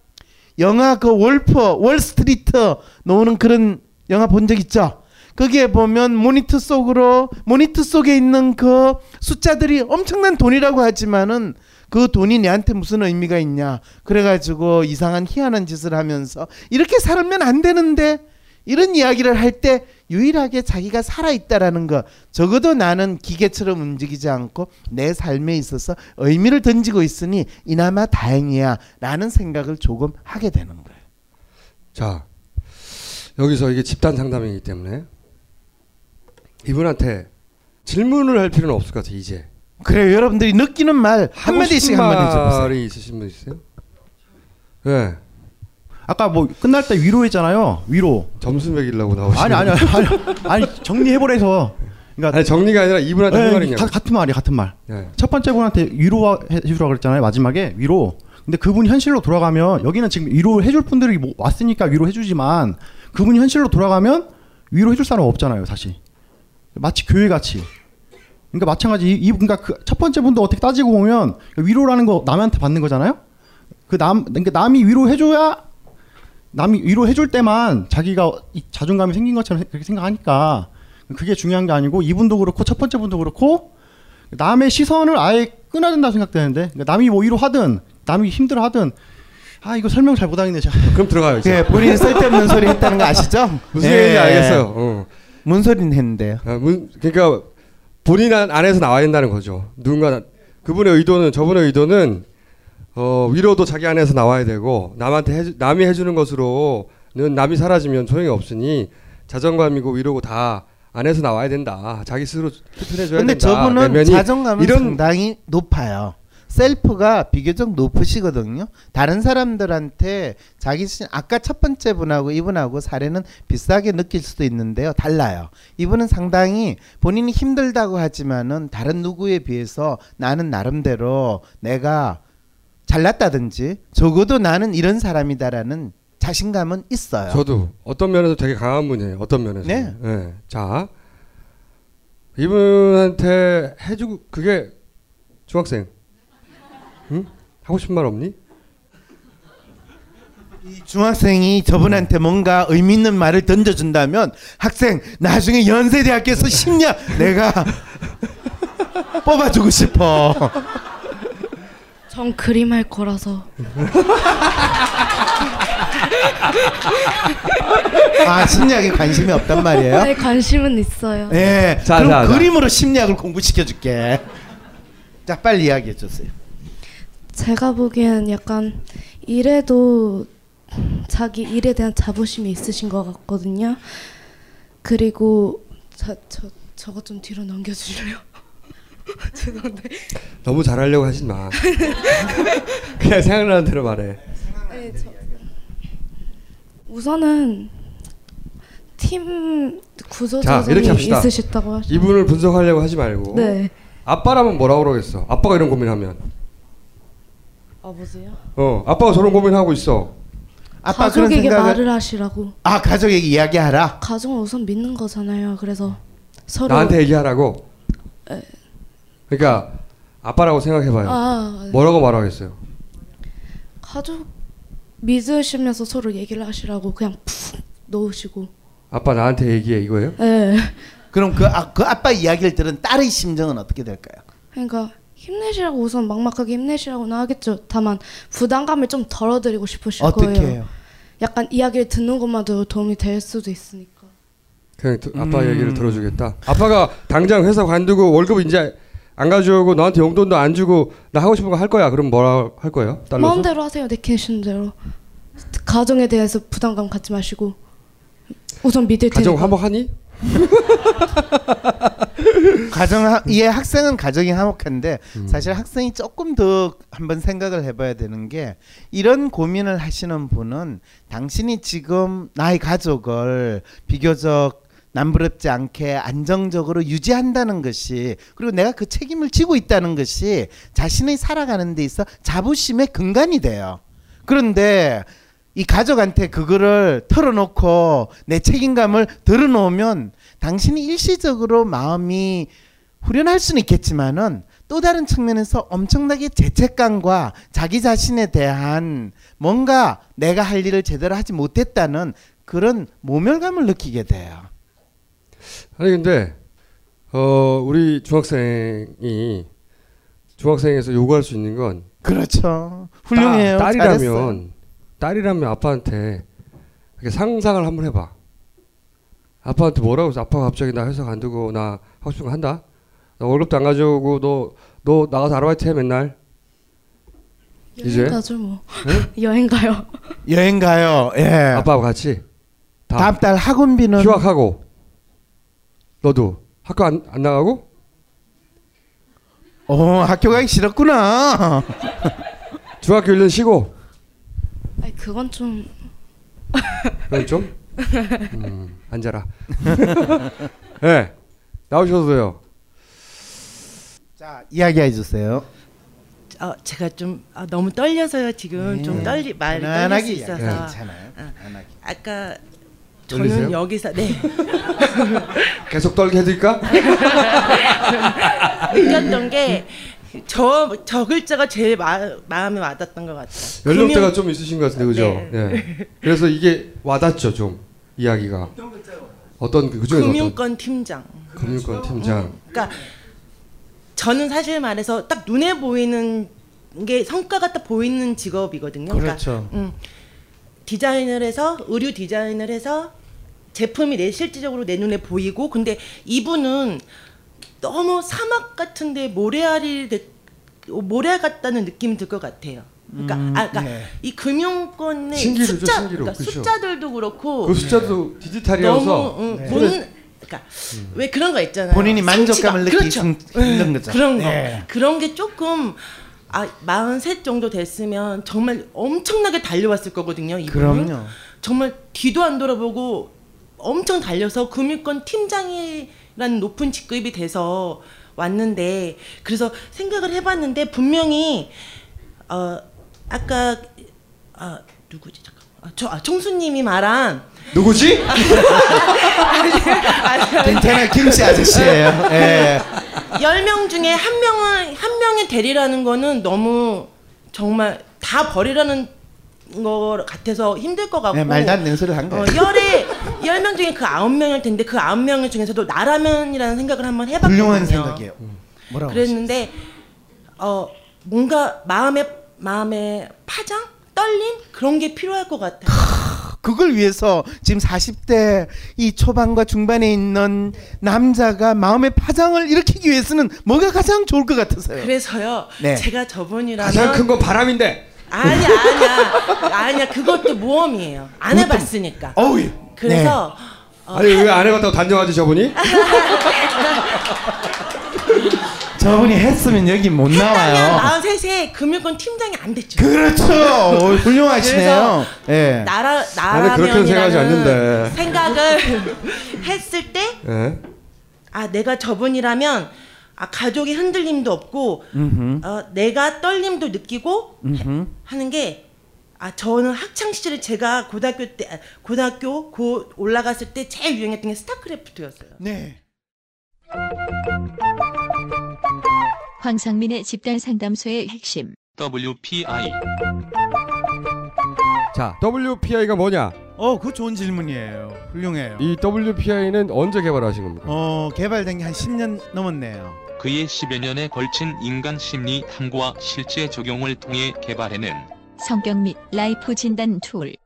Speaker 8: 영화 그 월프 월스트리트 나오는 그런 영화 본 적 있죠? 거기에 보면 모니터 속으로 모니터 속에 있는 그 숫자들이 엄청난 돈이라고 하지만은 그 돈이 내한테 무슨 의미가 있냐 그래가지고 이상한 희한한 짓을 하면서 이렇게 살면 안 되는데 이런 이야기를 할 때 유일하게 자기가 살아 있다라는 거 적어도 나는 기계처럼 움직이지 않고 내 삶에 있어서 의미를 던지고 있으니 이나마 다행이야 라는 생각을 조금 하게 되는 거예요.
Speaker 6: 자 여기서 이게 집단 상담이기 때문에 이분한테 질문을 할 필요는 없을 것 같아요 이제
Speaker 8: 그래요. 여러분들이 느끼는 말 한마디씩 한마디 해보세요.
Speaker 6: 말이 있으신 분 있어요? 네
Speaker 9: 아까 뭐 끝날 때 위로했잖아요. 위로.
Speaker 6: 점수 매기려고 나오시는
Speaker 9: 아니 아니 아니 아니 정리해보래서. 그러니까
Speaker 6: 아니 정리가 아니라 이분한테 한
Speaker 9: 네,
Speaker 6: 말이냐
Speaker 9: 가- 같은 말이야 같은 말.
Speaker 6: 네.
Speaker 9: 첫 번째 분한테 위로해주라 그랬잖아요 마지막에 위로. 근데 그분이 현실로 돌아가면 여기는 지금 위로해줄 분들이 뭐 왔으니까 위로해주지만 그분이 현실로 돌아가면 위로해줄 사람 없잖아요 다시. 마치 교회 같이. 그러니까 마찬가지 이, 이 그러니까 그 첫 번째 분도 어떻게 따지고 보면 위로라는 거 남한테 받는 거잖아요. 그 남 그러니까 남이 위로해줘야 남이 위로해줄 때만 자기가 이 자존감이 생긴 것처럼 그렇게 생각하니까 그게 중요한 게 아니고 이분도 그렇고 첫 번째 분도 그렇고 남의 시선을 아예 끊어야 된다고 생각되는데 그러니까 남이 뭐 위로하든 남이 힘들어하든 아 이거 설명 잘 못하겠네 제가
Speaker 6: 그럼 들어가요 이제
Speaker 8: 네, 본인이 쓸데없는 소리 했다는 거 아시죠?
Speaker 6: 무슨
Speaker 8: 예.
Speaker 6: 얘기인지 알겠어요 어.
Speaker 8: 뭔 소리는 했는데요.
Speaker 6: 아, 문, 그러니까 본인 안- 안에서 나와야 된다는 거죠. 누군가 그분의 의도는 저분의 의도는 어, 위로도 자기 안에서 나와야 되고 남한테 해주, 남이 해주는 것으로는 남이 사라지면 소용이 없으니 자존감이고 위로고 다 안에서 나와야 된다. 자기 스스로 표현해줘야
Speaker 8: 근데
Speaker 6: 된다.
Speaker 8: 저분은
Speaker 6: 내면이
Speaker 8: 자존감은
Speaker 6: 이런-
Speaker 8: 상당히 높아요. 셀프가 비교적 높으시거든요. 다른 사람들한테 자기 신 아까 첫 번째 분하고 이분하고 사례는 비슷하게 느낄 수도 있는데요. 달라요. 이분은 상당히 본인이 힘들다고 하지만은 다른 누구에 비해서 나는 나름대로 내가 잘났다든지 적어도 나는 이런 사람이다라는 자신감은 있어요.
Speaker 6: 저도 어떤 면에서 되게 강한 분이에요. 어떤 면에서.
Speaker 8: 네.
Speaker 6: 예. 자 이분한테 해주고 그게 중학생. 응? 하고 싶은 말 없니?
Speaker 8: 이 중학생이 저분한테 뭔가 의미 있는 말을 던져준다면 학생 나중에 연세대학교에서 10년 내가 [laughs] 뽑아주고 싶어.
Speaker 10: 전 그림 할 거라서
Speaker 8: 아 심리학에 관심이 없단 말이에요?
Speaker 10: 네 관심은 있어요.
Speaker 8: 예.
Speaker 6: 자,
Speaker 8: 그럼
Speaker 6: 자, 자.
Speaker 8: 그림으로 심리학을 공부시켜줄게. 자 빨리 이야기해 주세요.
Speaker 10: 제가 보기엔 약간 일에도 자기 일에 대한 자부심이 있으신 것 같거든요. 그리고 저, 저 저거 좀 뒤로 넘겨주실래요? [laughs] 죄송한데.
Speaker 6: 너무 잘하려고 하지 마. 그냥 생각나는 대로 말해.
Speaker 10: 네, 저, 우선은 팀 구조 조정이
Speaker 6: 이렇게 합시다.
Speaker 10: 있으시다고 하셨.
Speaker 6: 이분을 분석하려고 하지 말고.
Speaker 10: 네.
Speaker 6: 아빠라면 뭐라고 그러겠어? 아빠가 이런 고민하면.
Speaker 10: 아버지요?
Speaker 6: 어, 아빠가 저런 고민하고 있어.
Speaker 8: 아빠 그런
Speaker 10: 가족에게
Speaker 8: 생각을
Speaker 10: 말을 하시라고.
Speaker 8: 아 가족에게 이야기하라.
Speaker 10: 가정은 우선 믿는 거잖아요. 그래서 서로
Speaker 6: 나한테 얘기하라고.
Speaker 10: 에.
Speaker 6: 그러니까 아빠라고 생각해봐요.
Speaker 10: 아,
Speaker 6: 뭐라고 말하겠어요?
Speaker 10: 가족 믿으시면서 서로 얘기를 하시라고 그냥 푹 놓으시고.
Speaker 6: 아빠 나한테 얘기해 이거예요?
Speaker 10: 예.
Speaker 8: 그럼 그, 아, 그 아빠 이야기를 들은 딸의 심정은 어떻게 될까요?
Speaker 10: 그러니까 힘내시라고 우선 막막하게 힘내시라고는 하겠죠. 다만 부담감을 좀 덜어드리고 싶으실
Speaker 8: 어떻게
Speaker 10: 거예요.
Speaker 8: 해요?
Speaker 10: 약간 이야기를 듣는 것만으로 도움이 될 수도 있으니까.
Speaker 6: 그냥 드- 아빠
Speaker 8: 음.
Speaker 6: 얘기를 들어주겠다. 아빠가 당장 회사 관두고 월급 이제 안 가져오고 너한테 용돈도 안 주고 나 하고 싶은 거 할 거야. 그럼 뭐라 할 거예요? 달러서?
Speaker 10: 마음대로 하세요. 내키신 대로. 가정에 대해서 부담감 갖지 마시고 우선 믿을 테니까.
Speaker 6: 가정 화목하니? [laughs]
Speaker 8: 가정 하, 예 학생은 가정이 화목한데
Speaker 6: 음.
Speaker 8: 사실 학생이 조금 더 한번 생각을 해봐야 되는 게 이런 고민을 하시는 분은 당신이 지금 나의 가족을 비교적 남부럽지 않게 안정적으로 유지한다는 것이 그리고 내가 그 책임을 지고 있다는 것이 자신의 살아가는 데 있어 자부심의 근간이 돼요. 그런데 이 가족한테 그거를 털어놓고 내 책임감을 덜어놓으면 당신이 일시적으로 마음이 후련할 수는 있겠지만은 또 다른 측면에서 엄청나게 죄책감과 자기 자신에 대한 뭔가 내가 할 일을 제대로 하지 못했다는 그런 모멸감을 느끼게 돼요.
Speaker 6: 아니 근데 어 우리 중학생이 중학생에서 요구할 수 있는 건
Speaker 8: 그렇죠. 훌륭해요.
Speaker 6: 딸. 딸이라면 딸이라면 아빠한테 이렇게 상상을 한번 해봐. 아빠한테 뭐라고 해서 아빠가 갑자기 나 회사 간두고 나 하고 싶은 거 한다. 나 월급도 안 가져오고 너 너 나가서 아르바이트 해 맨날. 이제?
Speaker 10: 여행 가죠 뭐. [laughs] 여행 가요.
Speaker 8: 여행 가요. 예.
Speaker 6: 아빠하고 같이 다
Speaker 8: 다음 달 학원비는
Speaker 6: 휴학하고 너도 학교 안, 안 나가고
Speaker 8: 어 학교 가기 싫었구나.
Speaker 6: 중학교 1년 쉬고
Speaker 10: 아니 그건 좀
Speaker 6: 그럼 좀 음, 앉아라. [laughs] 네 나오셔도요.
Speaker 8: 자 이야기해 주세요.
Speaker 11: 어, 제가 좀 아, 너무 떨려서요 지금
Speaker 8: 네.
Speaker 11: 좀 떨리 말이 떨릴 수 있어서.
Speaker 8: 괜찮아요.
Speaker 11: 어,
Speaker 8: 편안하게.
Speaker 11: 아까
Speaker 6: 떨리세요?
Speaker 11: 저는 여기서 네
Speaker 6: 계속 떨게 해드릴까? [laughs]
Speaker 11: 느꼈던 게 저 저 글자가 제일 마, 마음에 와닿았던 것 같아요.
Speaker 6: 연령대가
Speaker 11: 금융-
Speaker 6: 좀 있으신 것 같은데 그죠?
Speaker 11: 네.
Speaker 6: 예. 그래서 이게 와닿죠 좀 이야기가. 어떤 그 중에서 어떤
Speaker 11: 금융권 팀장.
Speaker 6: 금융권 팀장.
Speaker 11: 그러니까 저는 사실 말해서 딱 눈에 보이는 게 성과가 딱 보이는 직업이거든요.
Speaker 8: 그렇죠.
Speaker 11: 그러니까, 음, 디자인을 해서 의류 디자인을 해서 제품이 내 실질적으로 내 눈에 보이고 근데 이분은 너무 사막 같은데 모래알이 되- 모래 같다는 느낌이 들 것 같아요. 그러니까
Speaker 8: 음,
Speaker 11: 아 그러니까
Speaker 8: 네.
Speaker 11: 이 금융권의
Speaker 6: 신기루죠,
Speaker 11: 숫자
Speaker 6: 신기루.
Speaker 11: 그러니까
Speaker 6: 그쵸.
Speaker 11: 숫자들도 그렇고
Speaker 6: 그 숫자도 디지털이어서
Speaker 11: 너무 응,
Speaker 8: 네.
Speaker 11: 본 그러니까 왜 그런 거 있잖아요.
Speaker 8: 본인이 만족감을. 느끼기
Speaker 11: 그렇죠.
Speaker 8: 거죠.
Speaker 11: 그런 거
Speaker 8: 네.
Speaker 11: 그런 게 조금 아 43 정도 됐으면 정말 엄청나게 달려왔을 거거든요. 이분은
Speaker 8: 그럼요.
Speaker 11: 정말 뒤도 안 돌아보고 엄청 달려서 금융권 팀장이 라는 높은 직급이 돼서 왔는데 그래서 생각을 해봤는데 분명히 어 아까 아 누구지 잠깐 아, 저 아, 총수님이 말한
Speaker 6: 누구지? [laughs]
Speaker 8: 괜찮아요. 김씨 아저씨예요. 예.
Speaker 11: 10명 중에 한 명은 한 명의 대리라는 거는 너무 정말 다 버리라는 거 같아서 힘들 것 같고
Speaker 8: 네, 말도 안 되는 소리를 한 거예요.
Speaker 11: 어, 열에 10명 중에 그 9명일 텐데 그 9명 중에서도 나라면이라는 생각을 한번 해봤거든요.
Speaker 8: 훌륭한 생각이에요. 뭐라고
Speaker 11: 그랬는데 어 뭔가 마음의 마음의 파장, 떨림 그런 게 필요할 것 같아요.
Speaker 8: 그걸 위해서 지금 40대 이 초반과 중반에 있는 남자가 마음의 파장을 일으키기 위해서는 뭐가 가장 좋을 것 같으세요?
Speaker 11: 그래서요.
Speaker 8: 네.
Speaker 11: 제가 저분이라면
Speaker 6: 가장 큰 건 바람인데.
Speaker 11: 아니야 아니야 아니야 그것도 모험이에요. 안 해봤으니까.
Speaker 8: 어우. 예.
Speaker 11: 그래서 어,
Speaker 6: 아니 왜 안 해봤다고 단정하지 저분이? [laughs]
Speaker 8: 저분이 했으면 여기 못 나와요.
Speaker 11: 43세 금융권 팀장이 안 됐죠.
Speaker 8: 그렇죠. 어, 훌륭하시네요. 예.
Speaker 11: 나라
Speaker 6: 나는 그렇게는 생각하지 않는데.
Speaker 11: 생각을 [laughs] 했을 때
Speaker 6: 예.
Speaker 11: 아 내가 저분이라면 아 가족의 흔들림도 없고
Speaker 8: 음흠.
Speaker 11: 어, 내가 떨림도 느끼고
Speaker 8: 음흠.
Speaker 11: 하는 게 아 저는 학창 시절에 제가 고등학교 때 아, 고등학교 고 올라갔을 때 제일 유행했던 게 스타크래프트였어요.
Speaker 8: 네.
Speaker 5: 황상민의 집단 상담소의 핵심.
Speaker 4: WPI
Speaker 6: 자 WPI가 뭐냐?
Speaker 12: 어, 그 좋은 질문이에요. 훌륭해요.
Speaker 6: 이 WPI는 언제 개발하신 겁니까?
Speaker 12: 어, 개발된 게 한 10년 넘었네요.
Speaker 4: 그의 10여 년에 걸친 인간 심리 탐구와 실제 적용을 통해 개발해낸
Speaker 5: 성격 및 life 진단 tool.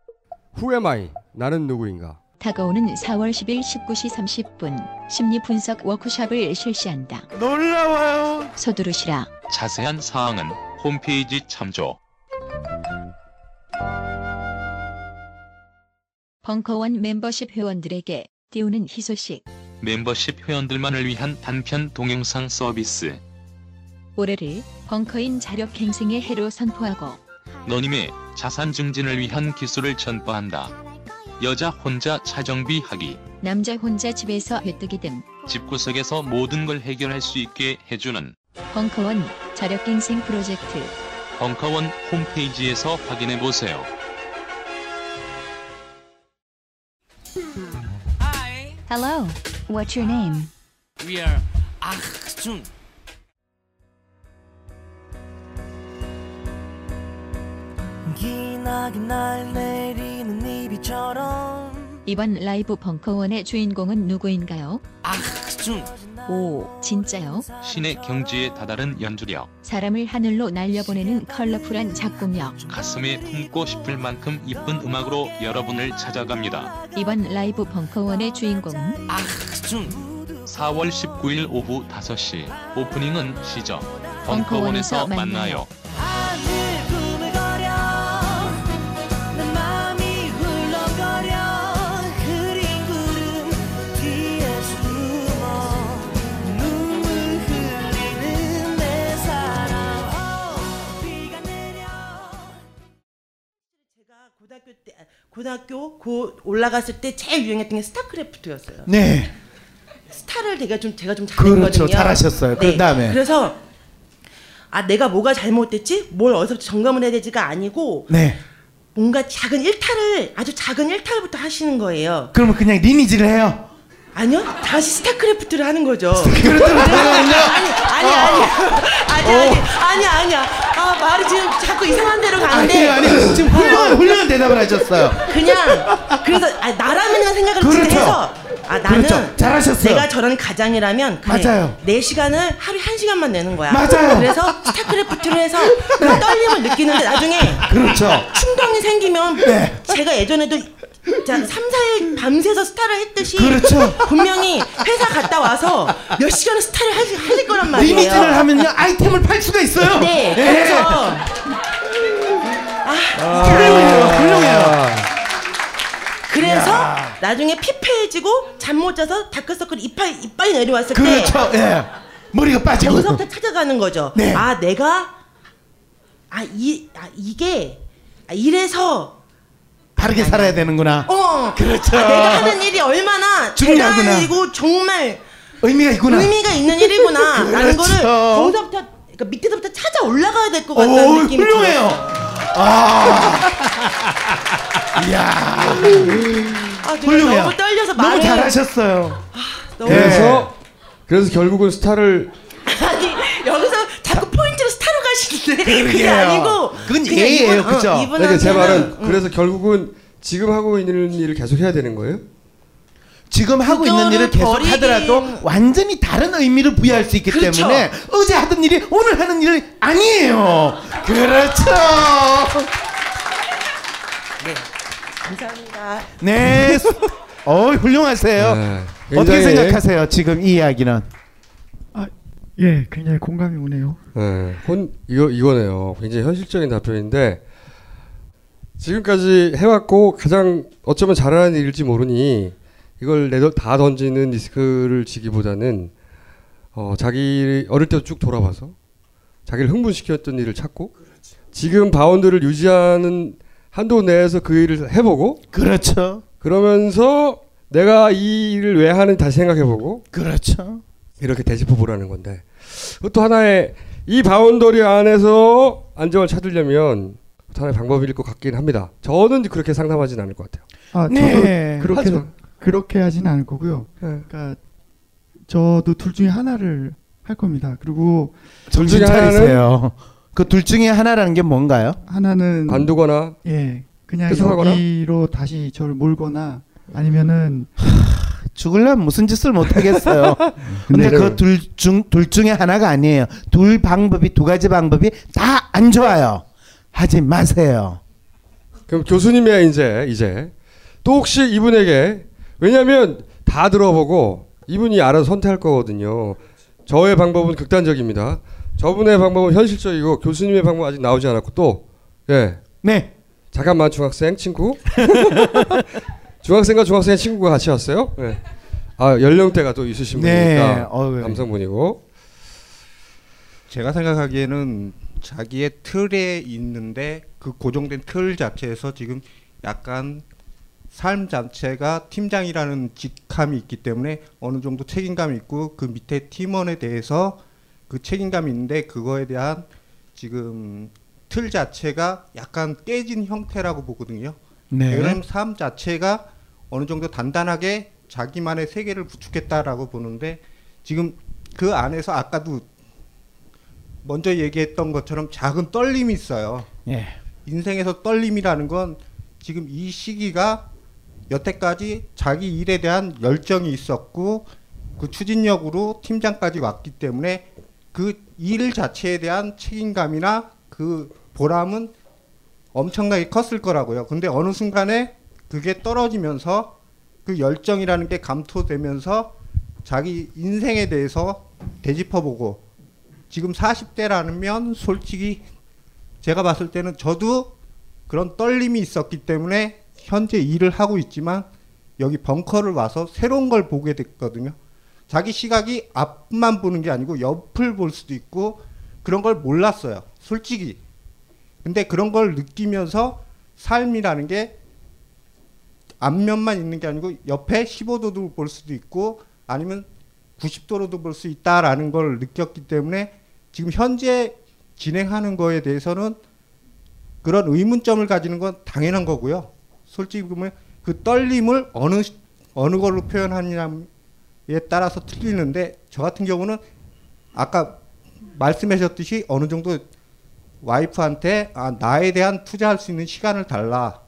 Speaker 6: Who am I? 나는 누구인가?
Speaker 5: 다가오는 4월 10일 19시 30분 심리 분석 워크숍을 실시한다.
Speaker 12: 놀라워요.
Speaker 5: 서두르시라.
Speaker 4: 자세한 사항은 홈페이지 참조.
Speaker 5: 벙커원 멤버십 회원들에게 띄우는 희소식.
Speaker 4: 멤버십 회원들만을 위한 단편 동영상 서비스.
Speaker 5: 올해를 벙커인 자력갱생의 해로 선포하고
Speaker 4: 너님의 자산 증진을 위한 기술을 전파한다. 여자 혼자 차정비 하기.
Speaker 5: 남자 혼자 집에서 회뜨기 등
Speaker 4: 집구석에서 모든 걸 해결할 수 있게 해주는
Speaker 5: 벙커원 자력갱생 프로젝트
Speaker 4: 벙커원 홈페이지에서 확인해 보세요.
Speaker 5: Hello, what's your name?
Speaker 3: We are
Speaker 13: 이비처럼
Speaker 5: 이번 라이브 벙커원의 주인공은 누구인가요?
Speaker 3: 악순.
Speaker 5: 오, 진짜요?
Speaker 4: 신의 경지에 다다른 연주력,
Speaker 5: 사람을 하늘로 날려보내는 컬러풀한 작곡력.
Speaker 4: 가슴에 품고 싶을 만큼 이쁜 음악으로 여러분을 찾아갑니다.
Speaker 5: 이번 라이브 벙커원의 주인공은
Speaker 4: 4월 19일 오후 5시 오프닝은 시저
Speaker 5: 벙커원에서
Speaker 4: 벙커원에서 만나요.
Speaker 11: 고등학교 고 올라갔을 때 제일 유행했던 게 스타크래프트였어요.
Speaker 8: 네.
Speaker 11: 스타를 되게 좀 제가 좀 잘했거든요.
Speaker 8: 그렇죠. 잘하셨어요. 그 다음에.
Speaker 11: 그래서 아 내가 뭐가 잘못됐지? 뭘 어디서 점검을 해야 되지가 아니고
Speaker 8: 네.
Speaker 11: 뭔가 작은 일탈을 아주 작은 일탈부터 하시는 거예요.
Speaker 8: 그러면 그냥 리니지를 해요.
Speaker 11: 아니요, 다시 스타크래프트를 하는 거죠.
Speaker 8: 스타크래프트를
Speaker 11: 아니. 아니 아니 아니 아니 아니 아니야. 아 말이 지금 자꾸 이상한 데로 가는데.
Speaker 8: 아니, 아니, 지금 훌륭한, 훌륭한 대답을 하셨어요.
Speaker 11: 그냥 그래서 아, 나라면 생각을
Speaker 8: 그렇죠.
Speaker 11: 해서 아 나는
Speaker 8: 그렇죠. 잘하셨어요.
Speaker 11: 내가 저런 가장이라면 그래,
Speaker 8: 맞아요.
Speaker 11: 내 시간을 하루에 한 시간만 내는 거야.
Speaker 8: 맞아요.
Speaker 11: 그래서 스타크래프트를 해서 그 떨림을 느끼는데 나중에
Speaker 8: 그렇죠.
Speaker 11: 충동이 생기면
Speaker 8: 네.
Speaker 11: 제가 예전에도 자, 3, 4일 밤새서 스타를 했듯이
Speaker 8: 그렇죠.
Speaker 11: 분명히 회사 갔다 와서 몇 시간을 스타를 하실, 하실 거란 말이에요.
Speaker 8: 리니지를 하면요 아이템을 팔 수가 있어요.
Speaker 11: 네.
Speaker 8: 예.
Speaker 11: 그래서
Speaker 8: 아, 훌륭해요. 훌륭해요.
Speaker 11: 그래서
Speaker 8: 이야.
Speaker 11: 나중에 피폐해지고 잠 못 자서 다크서클 이빨 이빨이 내려왔을
Speaker 8: 그렇죠.
Speaker 11: 때
Speaker 8: 예. 머리가 빠지고.
Speaker 11: 거기서부터 찾아가는 거죠.
Speaker 8: 네.
Speaker 11: 아 내가 아이 아, 이게 아, 이래서
Speaker 8: 바르게 살아야 되는구나.
Speaker 11: 어
Speaker 8: 그렇죠.
Speaker 11: 아, 내가 하는 일이 얼마나
Speaker 8: 중요하구나.
Speaker 11: 대단이고 정말
Speaker 8: 의미가 있구나.
Speaker 11: 의미가 있는 일이구나 [laughs] 라는
Speaker 8: 그렇죠.
Speaker 11: 거를 거기서부터 그러니까 밑에서부터 찾아 올라가야 될 것 같다는
Speaker 8: 오,
Speaker 11: 느낌이
Speaker 8: 훌륭해요.
Speaker 11: 들어요.
Speaker 8: 아. [laughs] 이야.
Speaker 11: 아,
Speaker 8: 훌륭해요.
Speaker 11: 너무 떨려서
Speaker 8: 너무
Speaker 11: 말을
Speaker 8: 잘하셨어요.
Speaker 11: 너무
Speaker 6: 그래서 그래서 결국은 스타를
Speaker 11: 아니 여기서 자꾸 포인트로 스타로 가시는데 그게. 아니고
Speaker 8: 그건 예예요,
Speaker 11: 어,
Speaker 8: 그죠?
Speaker 11: 이분한테는
Speaker 6: 그러니까 제 말은
Speaker 11: 음.
Speaker 6: 그래서 결국은 지금 하고 있는 일을 계속 해야 되는 거예요?
Speaker 8: 지금 하고 있는 일을 계속
Speaker 11: 버리긴-
Speaker 8: 하더라도 완전히 다른 의미를 부여할 수 있기
Speaker 11: 그렇죠.
Speaker 8: 때문에 어제 하던 일이 오늘 하는 일이 아니에요. 그렇죠.
Speaker 11: 네 감사합니다.
Speaker 8: 네. 어 훌륭하세요.
Speaker 6: 네.
Speaker 8: 어떻게 생각하세요? 지금 이 이야기는
Speaker 7: 예, 굉장히 공감이 오네요.
Speaker 6: 네, 혼 이거 이거네요. 굉장히 현실적인 답변인데 지금까지 해왔고 가장 어쩌면 잘하는 일일지 모르니 이걸 내다 다 던지는 리스크를 지기보다는 어, 자기 어릴 때쭉 돌아봐서 자기를 흥분시켰던 일을 찾고 지금 바운드를 유지하는 한도 내에서 그 일을 해보고
Speaker 8: 그렇죠.
Speaker 6: 그러면서 내가 이 일을 왜 하는지 다시 생각해보고
Speaker 8: 그렇죠.
Speaker 6: 이렇게 되짚어 보라는 건데 또 하나의 이 boundary 안에서 안정을 찾으려면 또 하나의 방법일 것 같긴 합니다. 저는 그렇게 상담하진 않을 것 같아요.
Speaker 7: 아,
Speaker 8: 네.
Speaker 7: 그렇게
Speaker 6: 하지만.
Speaker 7: 그렇게 하지는 않을 거고요.
Speaker 6: 네.
Speaker 7: 그러니까 저도 둘 중에 하나를 할 겁니다. 그리고
Speaker 6: 둘 중에 하나는.
Speaker 8: 그 둘 중에 하나라는 게 뭔가요?
Speaker 7: 하나는
Speaker 6: 관두거나
Speaker 7: 예, 그냥
Speaker 6: 계속하거나?
Speaker 7: 여기로 다시 저를 몰거나 아니면은
Speaker 8: 죽을려면 무슨 짓을 못 하겠어요. [laughs] 근데
Speaker 6: 네.
Speaker 8: 그둘 중 둘 중에 하나가 아니에요. 둘 방법이 두 가지 방법이 다 안 좋아요. 하지 마세요.
Speaker 6: 그럼 교수님이야 이제 이제 또 혹시 이분에게 왜냐하면 다 들어보고 이분이 알아서 선택할 거거든요. 저의 방법은 극단적입니다. 저분의 방법은 현실적이고 교수님의 방법 은 아직 나오지 않았고 또 예.
Speaker 8: 네.
Speaker 6: 잠깐만 중학생 친구 [laughs] 중학생과 중학생의 친구가 같이 왔어요. 네. 아 연령대가 또 있으신
Speaker 8: 네.
Speaker 6: 분이니까
Speaker 8: 어우.
Speaker 6: 남성분이고
Speaker 14: 제가 생각하기에는 자기의 틀에 있는데 그 고정된 틀 자체에서 지금 약간 삶 자체가 팀장이라는 직함이 있기 때문에 어느 정도 책임감이 있고 그 밑에 팀원에 대해서 그 책임감이 있는데 그거에 대한 지금 틀 자체가 약간 깨진 형태라고 보거든요.
Speaker 8: 네.
Speaker 14: 왜냐하면 삶 자체가 어느 정도 단단하게 자기만의 세계를 구축했다라고 보는데 지금 그 안에서 아까도 먼저 얘기했던 것처럼 작은 떨림이 있어요.
Speaker 8: 예.
Speaker 14: 인생에서 떨림이라는 건 지금 이 시기가 여태까지 자기 일에 대한 열정이 있었고 그 추진력으로 팀장까지 왔기 때문에 그 일 자체에 대한 책임감이나 그 보람은 엄청나게 컸을 거라고요. 근데 어느 순간에 그게 떨어지면서 그 열정이라는 게 감토되면서 자기 인생에 대해서 되짚어보고 지금 40대라면 솔직히 제가 봤을 때는 저도 그런 떨림이 있었기 때문에 현재 일을 하고 있지만 여기 벙커를 와서 새로운 걸 보게 됐거든요. 자기 시각이 앞만 보는 게 아니고 옆을 볼 수도 있고 그런 걸 몰랐어요. 솔직히. 근데 그런 걸 느끼면서 삶이라는 게 앞면만 있는 게 아니고 옆에 15도도 볼 수도 있고 아니면 90도로도 볼 수 있다라는 걸 느꼈기 때문에 지금 현재 진행하는 거에 대해서는 그런 의문점을 가지는 건 당연한 거고요. 솔직히 보면 그 떨림을 어느 시- 어느 걸로 표현하느냐에 따라서 틀리는데 저 같은 경우는 아까 말씀하셨듯이 어느 정도 와이프한테 아, 나에 대한 투자할 수 있는 시간을 달라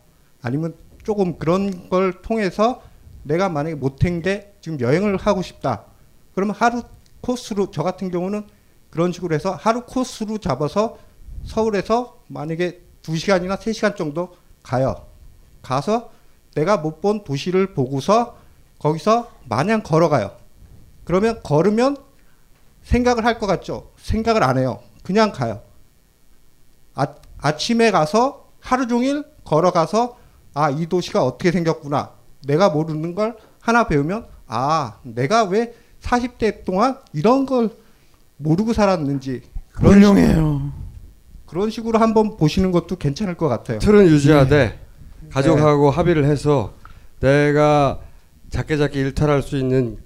Speaker 14: 아니면 조금 그런 걸 통해서 내가 만약에 못한 게 지금 여행을 하고 싶다 그러면 하루 코스로 저 같은 경우는 그런 식으로 해서 하루 코스로 잡아서 서울에서 만약에 두 시간이나 세 시간 정도 가요. 가서 내가 못 본 도시를 보고서 거기서 마냥 걸어가요. 그러면 걸으면 생각을 할 것 같죠? 생각을 안 해요. 그냥 가요. 아, 아침에 가서 하루 종일 걸어가서 아, 이 도시가 어떻게 생겼구나. 내가 모르는 걸 하나 배우면 아, 내가 왜 40대 동안 이런 걸 모르고 살았는지 그런
Speaker 8: 훌륭해요.
Speaker 14: 식으로, 그런 식으로 한번 보시는 것도 괜찮을 것 같아요.
Speaker 6: 틀은 유지하되
Speaker 14: 네.
Speaker 6: 가족하고 합의를 해서 내가 작게 작게 일탈할 수 있는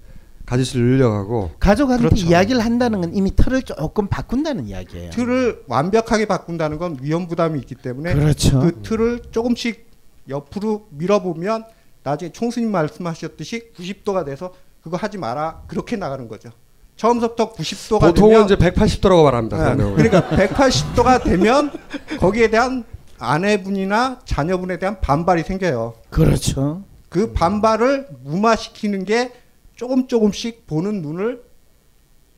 Speaker 6: 가짓수를 늘려가고
Speaker 8: 가족한테
Speaker 14: 그렇죠.
Speaker 8: 이야기를 한다는 건 이미 틀을 조금 바꾼다는 이야기예요.
Speaker 14: 틀을 완벽하게 바꾼다는 건 위험 부담이 있기 때문에
Speaker 8: 그렇죠.
Speaker 14: 그 틀을 조금씩 옆으로 밀어보면 나중에 총수님 말씀하셨듯이 90도가 돼서 그거 하지 마라 그렇게 나가는 거죠. 처음부터 90도가
Speaker 6: 보통은
Speaker 14: 되면
Speaker 6: 이제 180도라고 말합니다.
Speaker 14: 네, 그러니까 180도가 되면 거기에 대한 아내분이나 자녀분에 대한 반발이 생겨요.
Speaker 8: 그렇죠.
Speaker 14: 그 반발을 무마시키는 게 조금 조금씩 보는 눈을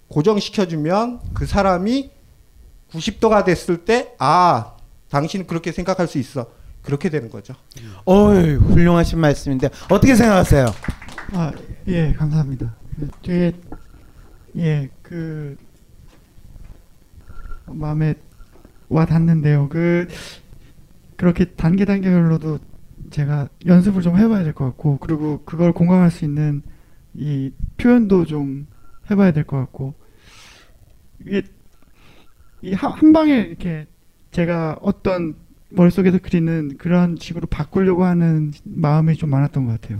Speaker 14: 고정시켜주면 그 사람이 90도가 됐을 때, 아, 당신은 그렇게 생각할 수 있어. 그렇게 되는 거죠.
Speaker 8: 어이, 훌륭하신 말씀인데 어떻게 생각하세요?
Speaker 7: 아, 예, 감사합니다. 그 되게 예, 그 마음에 와 닿는데요. 그 그렇게 단계 단계별로도 제가 연습을 좀 해봐야 될 것 같고, 그리고 그걸 공감할 수 있는 이 표현도 좀 해봐야 될 것 같고, 이게 이한 한 방에 이렇게 제가 어떤 머릿속에서 그리는 그런 식으로 바꾸려고 하는 마음이 좀 많았던 것 같아요.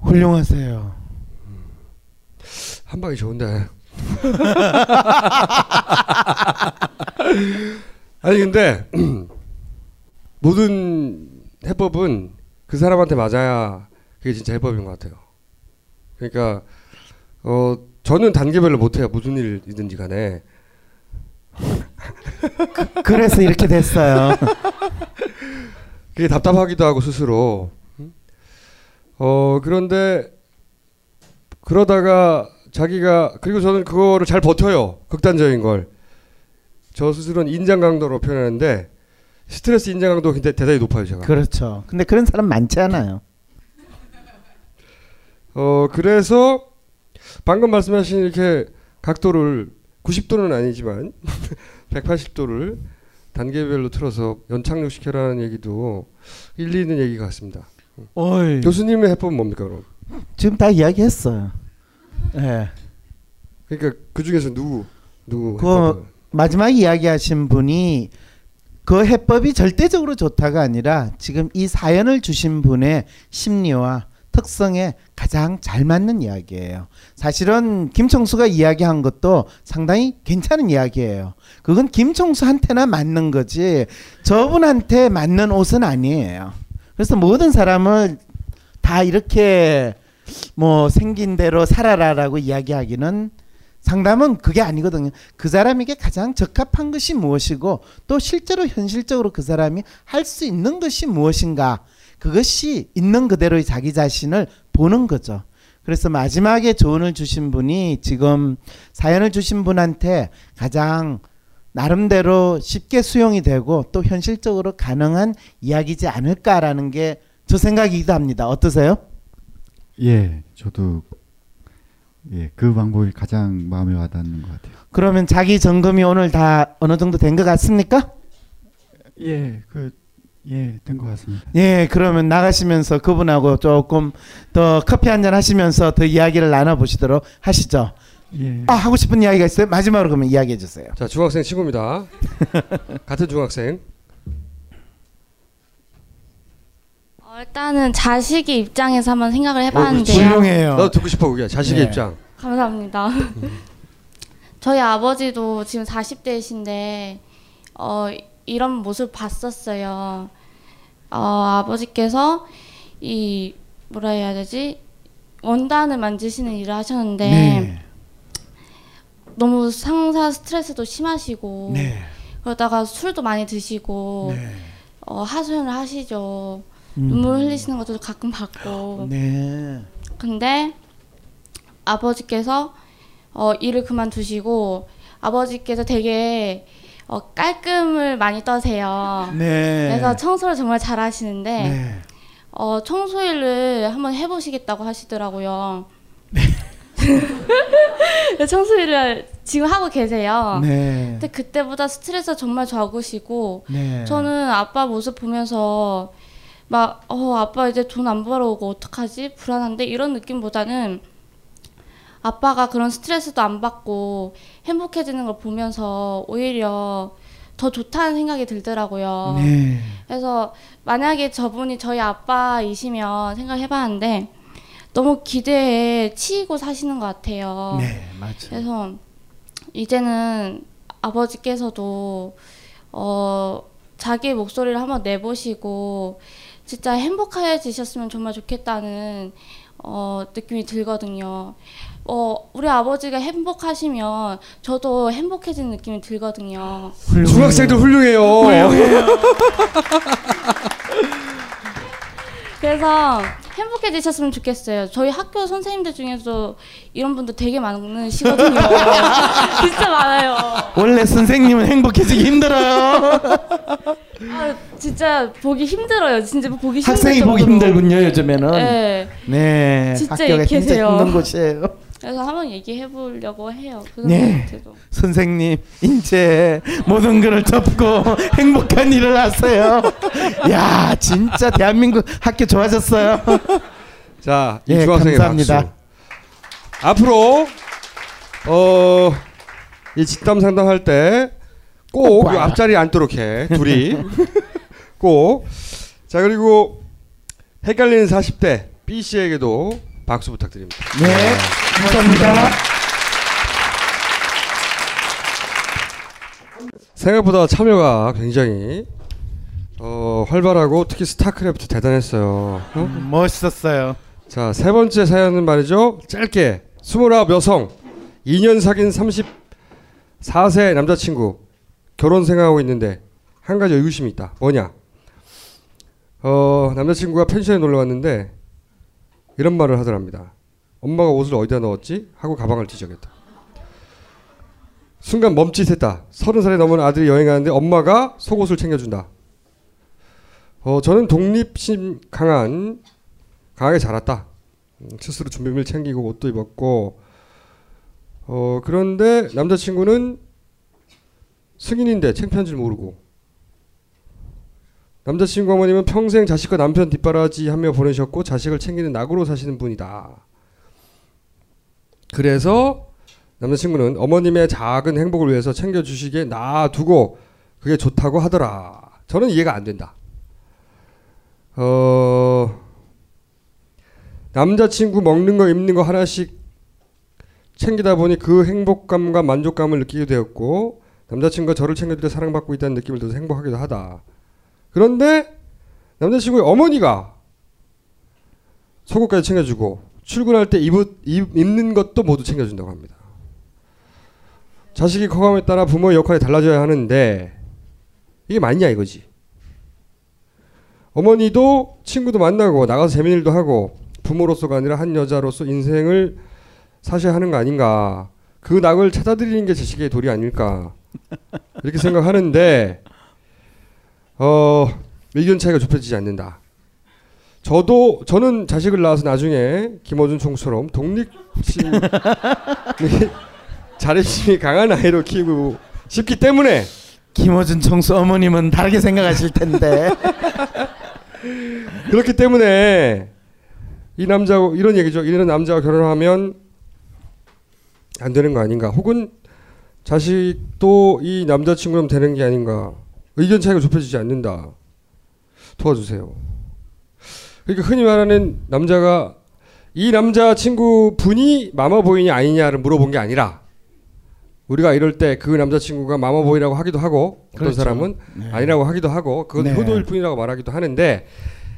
Speaker 8: 훌륭하세요.
Speaker 6: 한 방이 좋은데. [laughs] 아니 근데 [clears throat] 모든 해법은 그 사람한테 맞아야 그게 진짜 해법인 것 같아요. 그러니까 어 저는 단계별로 못해요 무슨 일이든지 간에.
Speaker 8: 그래서 이렇게 됐어요. [laughs]
Speaker 6: 그게 답답하기도 하고 스스로. 음? 어 그런데 그러다가 자기가 그리고 저는 그거를 잘 버텨요 극단적인 걸. 저 스스로는 인장 강도로 표현하는데 스트레스 인장 강도 가 대단히 높아요 제가.
Speaker 8: 그렇죠. 근데 그런 사람 많지 않아요.
Speaker 6: 어 그래서 방금 말씀하신 이렇게 각도를 90도는 아니지만 [laughs] 180도를 단계별로 틀어서 연착륙 시켜라는 얘기도 일리 있는 얘기 같습니다.
Speaker 8: 어이.
Speaker 6: 교수님의 해법은 뭡니까 그럼?
Speaker 8: 지금 다 이야기했어요. 예.
Speaker 6: 그러니까 그 중에서 누구 누구
Speaker 8: 그
Speaker 6: 해법을?
Speaker 8: 마지막 이야기하신 분이 그 해법이 절대적으로 좋다가 아니라 지금 이 사연을 주신 분의 심리와 특성에 가장 잘 맞는 이야기예요. 사실은 김청수가 이야기한 것도 상당히 괜찮은 이야기예요. 그건 김청수한테나 맞는 거지 저분한테 맞는 옷은 아니에요. 그래서 모든 사람을 다 이렇게 뭐 생긴 대로 살아라라고 이야기하기는 상담은 그게 아니거든요. 그 사람에게 가장 적합한 것이 무엇이고 또 실제로 현실적으로 그 사람이 할 수 있는 것이 무엇인가 그것이 있는 그대로의 자기 자신을 보는 거죠. 그래서 마지막에 조언을 주신 분이 지금 사연을 주신 분한테 가장 나름대로 쉽게 수용이 되고 또 현실적으로 가능한 이야기지 않을까라는 게 저 생각이기도 합니다. 어떠세요?
Speaker 15: 예, 저도 예, 그 방법이 가장 마음에 와닿는 것 같아요.
Speaker 8: 그러면 자기 점검이 오늘 다 어느 정도 된 것 같습니까?
Speaker 15: 예, 그 예, 된 것 같습니다.
Speaker 8: 예, 그러면 나가시면서 그분하고 조금 더 커피 한 잔 하시면서 더 이야기를 나눠 보시도록 하시죠.
Speaker 15: 예.
Speaker 8: 아, 하고 싶은 이야기가 있어요? 마지막으로 그러면 이야기해 주세요.
Speaker 6: 자 중학생 친구입니다. [laughs] 같은 중학생.
Speaker 16: 어, 일단은 자식의 입장에서 한번 생각을
Speaker 6: 어,
Speaker 16: 해봤는데요.
Speaker 6: 나도 듣고 싶어 그게 자식의
Speaker 16: 네.
Speaker 6: 입장.
Speaker 16: 감사합니다. [laughs] 저희 아버지도 지금 40대이신데 어, 이런 모습 봤었어요. 어, 아버지께서 이 뭐라 해야 되지 원단을 만지시는 일을 하셨는데
Speaker 8: 네.
Speaker 16: 너무 상사 스트레스도 심하시고
Speaker 8: 네.
Speaker 16: 그러다가 술도 많이 드시고 어, 하소연을 하시죠.
Speaker 8: 음.
Speaker 16: 눈물 흘리시는 것도 가끔 봤고.
Speaker 8: 네.
Speaker 16: 근데 아버지께서 어, 일을 그만두시고 아버지께서 되게 어, 깔끔을 많이 떠세요.
Speaker 8: 네.
Speaker 16: 그래서 청소를 정말 잘하시는데
Speaker 8: 네.
Speaker 16: 어, 청소일을 한번 해보시겠다고 하시더라고요. [laughs] 청소일을 지금 하고 계세요.
Speaker 8: 네.
Speaker 16: 근데 그때보다 스트레스 정말 적으시고
Speaker 8: 네.
Speaker 16: 저는 아빠 모습 보면서 막 어, 아빠 이제 돈 안 벌어오고 어떡하지? 불안한데 이런 느낌보다는 아빠가 그런 스트레스도 안 받고 행복해지는 걸 보면서 오히려 더 좋다는 생각이 들더라고요.
Speaker 8: 네.
Speaker 16: 그래서 만약에 저분이 저희 아빠이시면 생각해봤는데 너무 기대에 치이고 사시는 것 같아요.
Speaker 8: 네, 맞아요.
Speaker 16: 그래서 이제는 아버지께서도 어 자기의 목소리를 한번 내보시고 진짜 행복해지셨으면 정말 좋겠다는 어 느낌이 들거든요. 어 우리 아버지가 행복하시면 저도 행복해지는 느낌이 들거든요.
Speaker 6: 중학생들 훌륭해요. [laughs]
Speaker 16: 그래서 행복해지셨으면 좋겠어요. 저희 학교 선생님들 중에서 이런 분들 되게 많으시거든요. [laughs] 진짜 많아요.
Speaker 8: 원래 선생님은 행복해지기 힘들어요.
Speaker 16: 아, 진짜 보기 힘들어요. 진짜 보기 힘들
Speaker 8: 학생이 보기. 힘들군요 요즘에는.
Speaker 16: 네.
Speaker 8: 네.
Speaker 16: 진짜
Speaker 8: 학교가 진짜
Speaker 16: 계세요.
Speaker 8: 힘든 곳이에요.
Speaker 16: 그래서 한번 얘기해 보려고 해요. 그
Speaker 8: 네.
Speaker 16: 선생님
Speaker 8: 이제 모든 것을 접고 [laughs] 행복한 일을 하세요. [laughs] 야 진짜 대한민국 학교 좋아졌어요. [laughs]
Speaker 6: 자, 이
Speaker 8: 예,
Speaker 6: 중학생의
Speaker 8: 감사합니다.
Speaker 6: 박수. 앞으로 어, 이 집담 상담할 때 꼭. 앞자리에 앉도록 해. 둘이. 꼭. 자, 그리고 헷갈리는 40대 B 씨에게도 박수 부탁드립니다.
Speaker 8: 네. 감사합니다.
Speaker 6: 생각보다 참여가 굉장히 어, 활발하고 특히 스타크래프트 대단했어요. 어?
Speaker 8: 멋있었어요.
Speaker 6: 자, 세 번째 사연은 말이죠. 짧게 29 여성 2년 사귄 34세 남자친구 결혼 생각하고 있는데 한 가지 의구심이 있다. 뭐냐? 어, 남자친구가 펜션에 놀러 왔는데 이런 말을 하더랍니다. 엄마가 옷을 어디다 넣었지? 하고 가방을 뒤적였다. 순간 멈칫했다. 서른 살이 넘은 아들이 여행하는데 엄마가 속옷을 챙겨준다. 어, 저는 독립심 강한 강하게 자랐다. 음, 스스로 준비물 챙기고 옷도 입었고 어 그런데 남자친구는 승인인데 창피한 줄 모르고 남자친구 어머님은 평생 자식과 남편 뒷바라지 하며 보내셨고 자식을 챙기는 낙으로 사시는 분이다. 그래서 남자친구는 어머님의 작은 행복을 위해서 챙겨주시기에 놔두고 그게 좋다고 하더라. 저는 이해가 안 된다. 어 남자친구 먹는 거 입는 거 하나씩 챙기다 보니 그 행복감과 만족감을 느끼게 되었고 남자친구가 저를 챙겨주려 사랑받고 있다는 느낌을 들어서 행복하기도 하다. 그런데 남자친구의 어머니가 속옷까지 챙겨주고 출근할 때 입을, 입, 입는 것도 모두 챙겨준다고 합니다. 자식이 커감에 따라 부모의 역할이 달라져야 하는데 이게 맞냐 이거지. 어머니도 친구도 만나고 나가서 재밌는 일도 하고 부모로서가 아니라 한 여자로서 인생을 사셔야 하는 거 아닌가. 그 낙을 찾아드리는 게 자식의 도리 아닐까. 이렇게 생각하는데 어, 의견 차이가 좁혀지지 않는다. 저도 저는 자식을 낳아서 나중에 김어준 총수처럼 독립심 [laughs] 자립심이 강한 아이로 키우고 싶기 때문에
Speaker 8: 김어준 총수 어머님은 다르게 생각하실 텐데. [laughs]
Speaker 6: 그렇기 때문에 이 남자 이런 얘기죠. 이런 남자와 결혼하면 안 되는 거 아닌가? 혹은 자식도 이 남자친구랑 되는 게 아닌가? 의견 차이가 좁혀지지 않는다. 도와주세요. 그러니까 흔히 말하는 남자가 이 남자 친구 분이 마마보이냐 아니냐를 물어본 게 아니라 우리가 이럴 때 그 남자친구가 마마보이라고 하기도 하고 어떤
Speaker 8: 그렇죠.
Speaker 6: 사람은
Speaker 8: 네.
Speaker 6: 아니라고 하기도 하고 그건
Speaker 8: 네.
Speaker 6: 효도일 뿐이라고 말하기도 하는데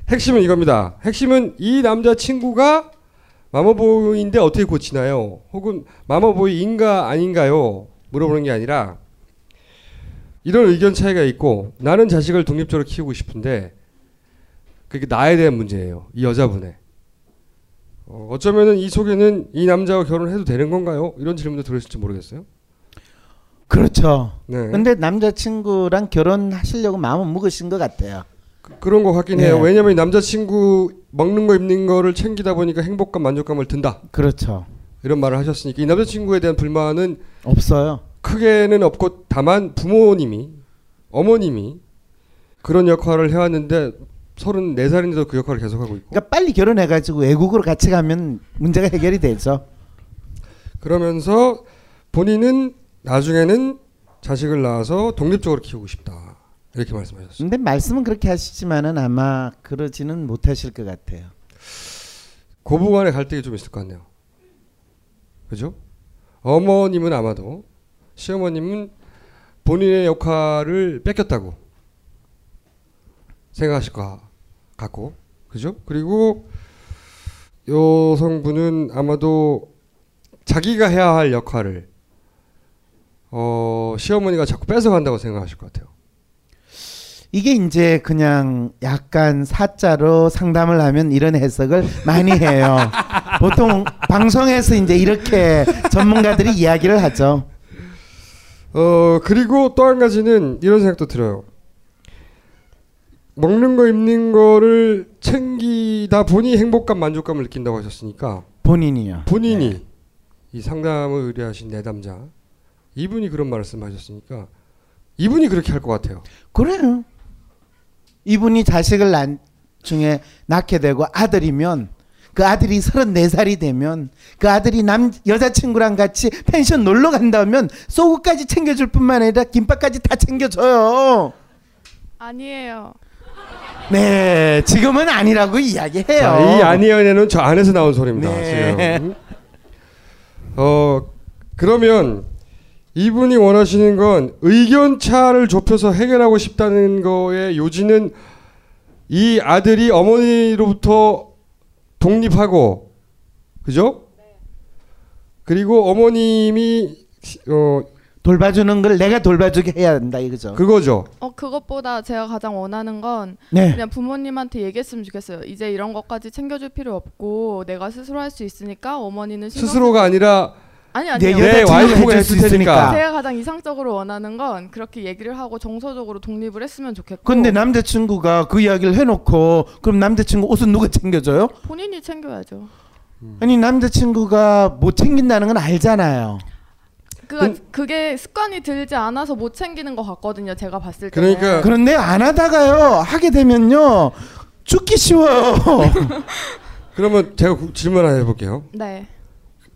Speaker 6: 핵심은 이겁니다. 핵심은 이 남자친구가 마마보이인데 어떻게 고치나요? 혹은 마마보이인가 아닌가요? 물어보는 게 아니라 이런 의견 차이가 있고 나는 자식을 독립적으로 키우고 싶은데 그게 나에 대한 문제예요. 이 여자분의. 어, 어쩌면은 이 속에는 이 남자와 결혼해도 되는 건가요? 이런 질문도 들으실지 모르겠어요.
Speaker 8: 그렇죠.
Speaker 6: 네.
Speaker 8: 근데 남자친구랑 결혼하시려고 마음은 먹으신 것 같아요.
Speaker 6: 그 런 것 같긴
Speaker 8: 네.
Speaker 6: 해요. 왜냐면 이 남자친구 먹는 거 입는 거를 챙기다 보니까 행복감 만족감을 든다.
Speaker 8: 그렇죠.
Speaker 6: 이런 말을 하셨으니까 이 남자친구에 대한 불만은
Speaker 8: 없어요.
Speaker 6: 크게는 없고 다만 부모님이 어머님이 그런 역할을 해왔는데 34살인데도 그 역할을 계속하고 있고
Speaker 8: 그러니까 빨리 결혼해가지고 외국으로 같이 가면 문제가 해결이 되죠.
Speaker 6: 그러면서 본인은 나중에는 자식을 낳아서 독립적으로 키우고 싶다 이렇게 말씀하셨어요.
Speaker 8: 근데 말씀은 그렇게 하시지만은 아마 그러지는 못하실 것 같아요.
Speaker 6: 고부간의 갈등이 좀 있을 것 같네요. 그죠? 어머님은 아마도 시어머님은 본인의 역할을 뺏겼다고 생각하실 것 같고, 그죠? 그리고 여성분은 아마도 자기가 해야 할 역할을 어, 시어머니가 자꾸 뺏어간다고 생각하실 것 같아요.
Speaker 8: 이게 이제 그냥 약간 사자로 상담을 하면 이런 해석을 많이 해요. [laughs] 보통 방송에서 이제 이렇게 전문가들이 이야기를 하죠.
Speaker 6: 어 그리고 또 한 가지는 이런 생각도 들어요. 먹는 거 입는 거를 챙기다 보니 행복감 만족감을 느낀다고 하셨으니까
Speaker 8: 본인이요.
Speaker 6: 본인이 이 상담을 의뢰하신 내담자 이분이 그런 말씀하셨으니까 이분이 그렇게 할 것 같아요.
Speaker 8: 그래요. 이분이 자식을 난 중에 낳게 되고 아들이면 그 아들이 34살이 되면 그 아들이 남 여자친구랑 같이 펜션 놀러 간다면 소고까지 챙겨줄 뿐만 아니라 김밥까지 다 챙겨줘요.
Speaker 10: 아니에요.
Speaker 8: 네, 지금은 아니라고 이야기해요.
Speaker 6: 자, 이 아니연에는 저 안에서 나온 소리입니다.
Speaker 8: 네.
Speaker 6: 지금. 어 그러면 이분이 원하시는 건 의견 차를 좁혀서 해결하고 싶다는 거의 요지는 이 아들이 어머니로부터 독립하고 그죠? 그리고 어머님이 어
Speaker 8: 돌봐주는 걸 내가 돌봐주게 해야 한다 이거죠.
Speaker 6: 그거죠.
Speaker 10: 어 그것보다 제가 가장 원하는 건
Speaker 8: 네.
Speaker 10: 그냥 부모님한테 얘기했으면 좋겠어요. 이제 이런 것까지 챙겨줄 필요 없고 내가 스스로 할 수 있으니까 어머니는
Speaker 6: 스스로가 아니라
Speaker 10: 아니
Speaker 6: 내
Speaker 10: 아니요.
Speaker 6: 여자친구가 와이프가 해줄 수 했을 테니까.
Speaker 10: 제가 가장 이상적으로 원하는 건 그렇게 얘기를 하고 정서적으로 독립을 했으면 좋겠고
Speaker 8: 근데 남자친구가 그 이야기를 해놓고 그럼 남자친구 옷은 누가 챙겨줘요?
Speaker 10: 본인이 챙겨야죠.
Speaker 8: 아니 남자친구가 못 챙긴다는 건 알잖아요.
Speaker 10: 그 그게 습관이 들지 않아서 못 챙기는 것 같거든요. 제가 봤을 때.
Speaker 6: 그러니까
Speaker 8: 그런데 안 하다가요 하게 되면요 죽기 쉬워요. [laughs]
Speaker 6: 그러면 제가 구- 질문 하나 해볼게요.
Speaker 10: 네.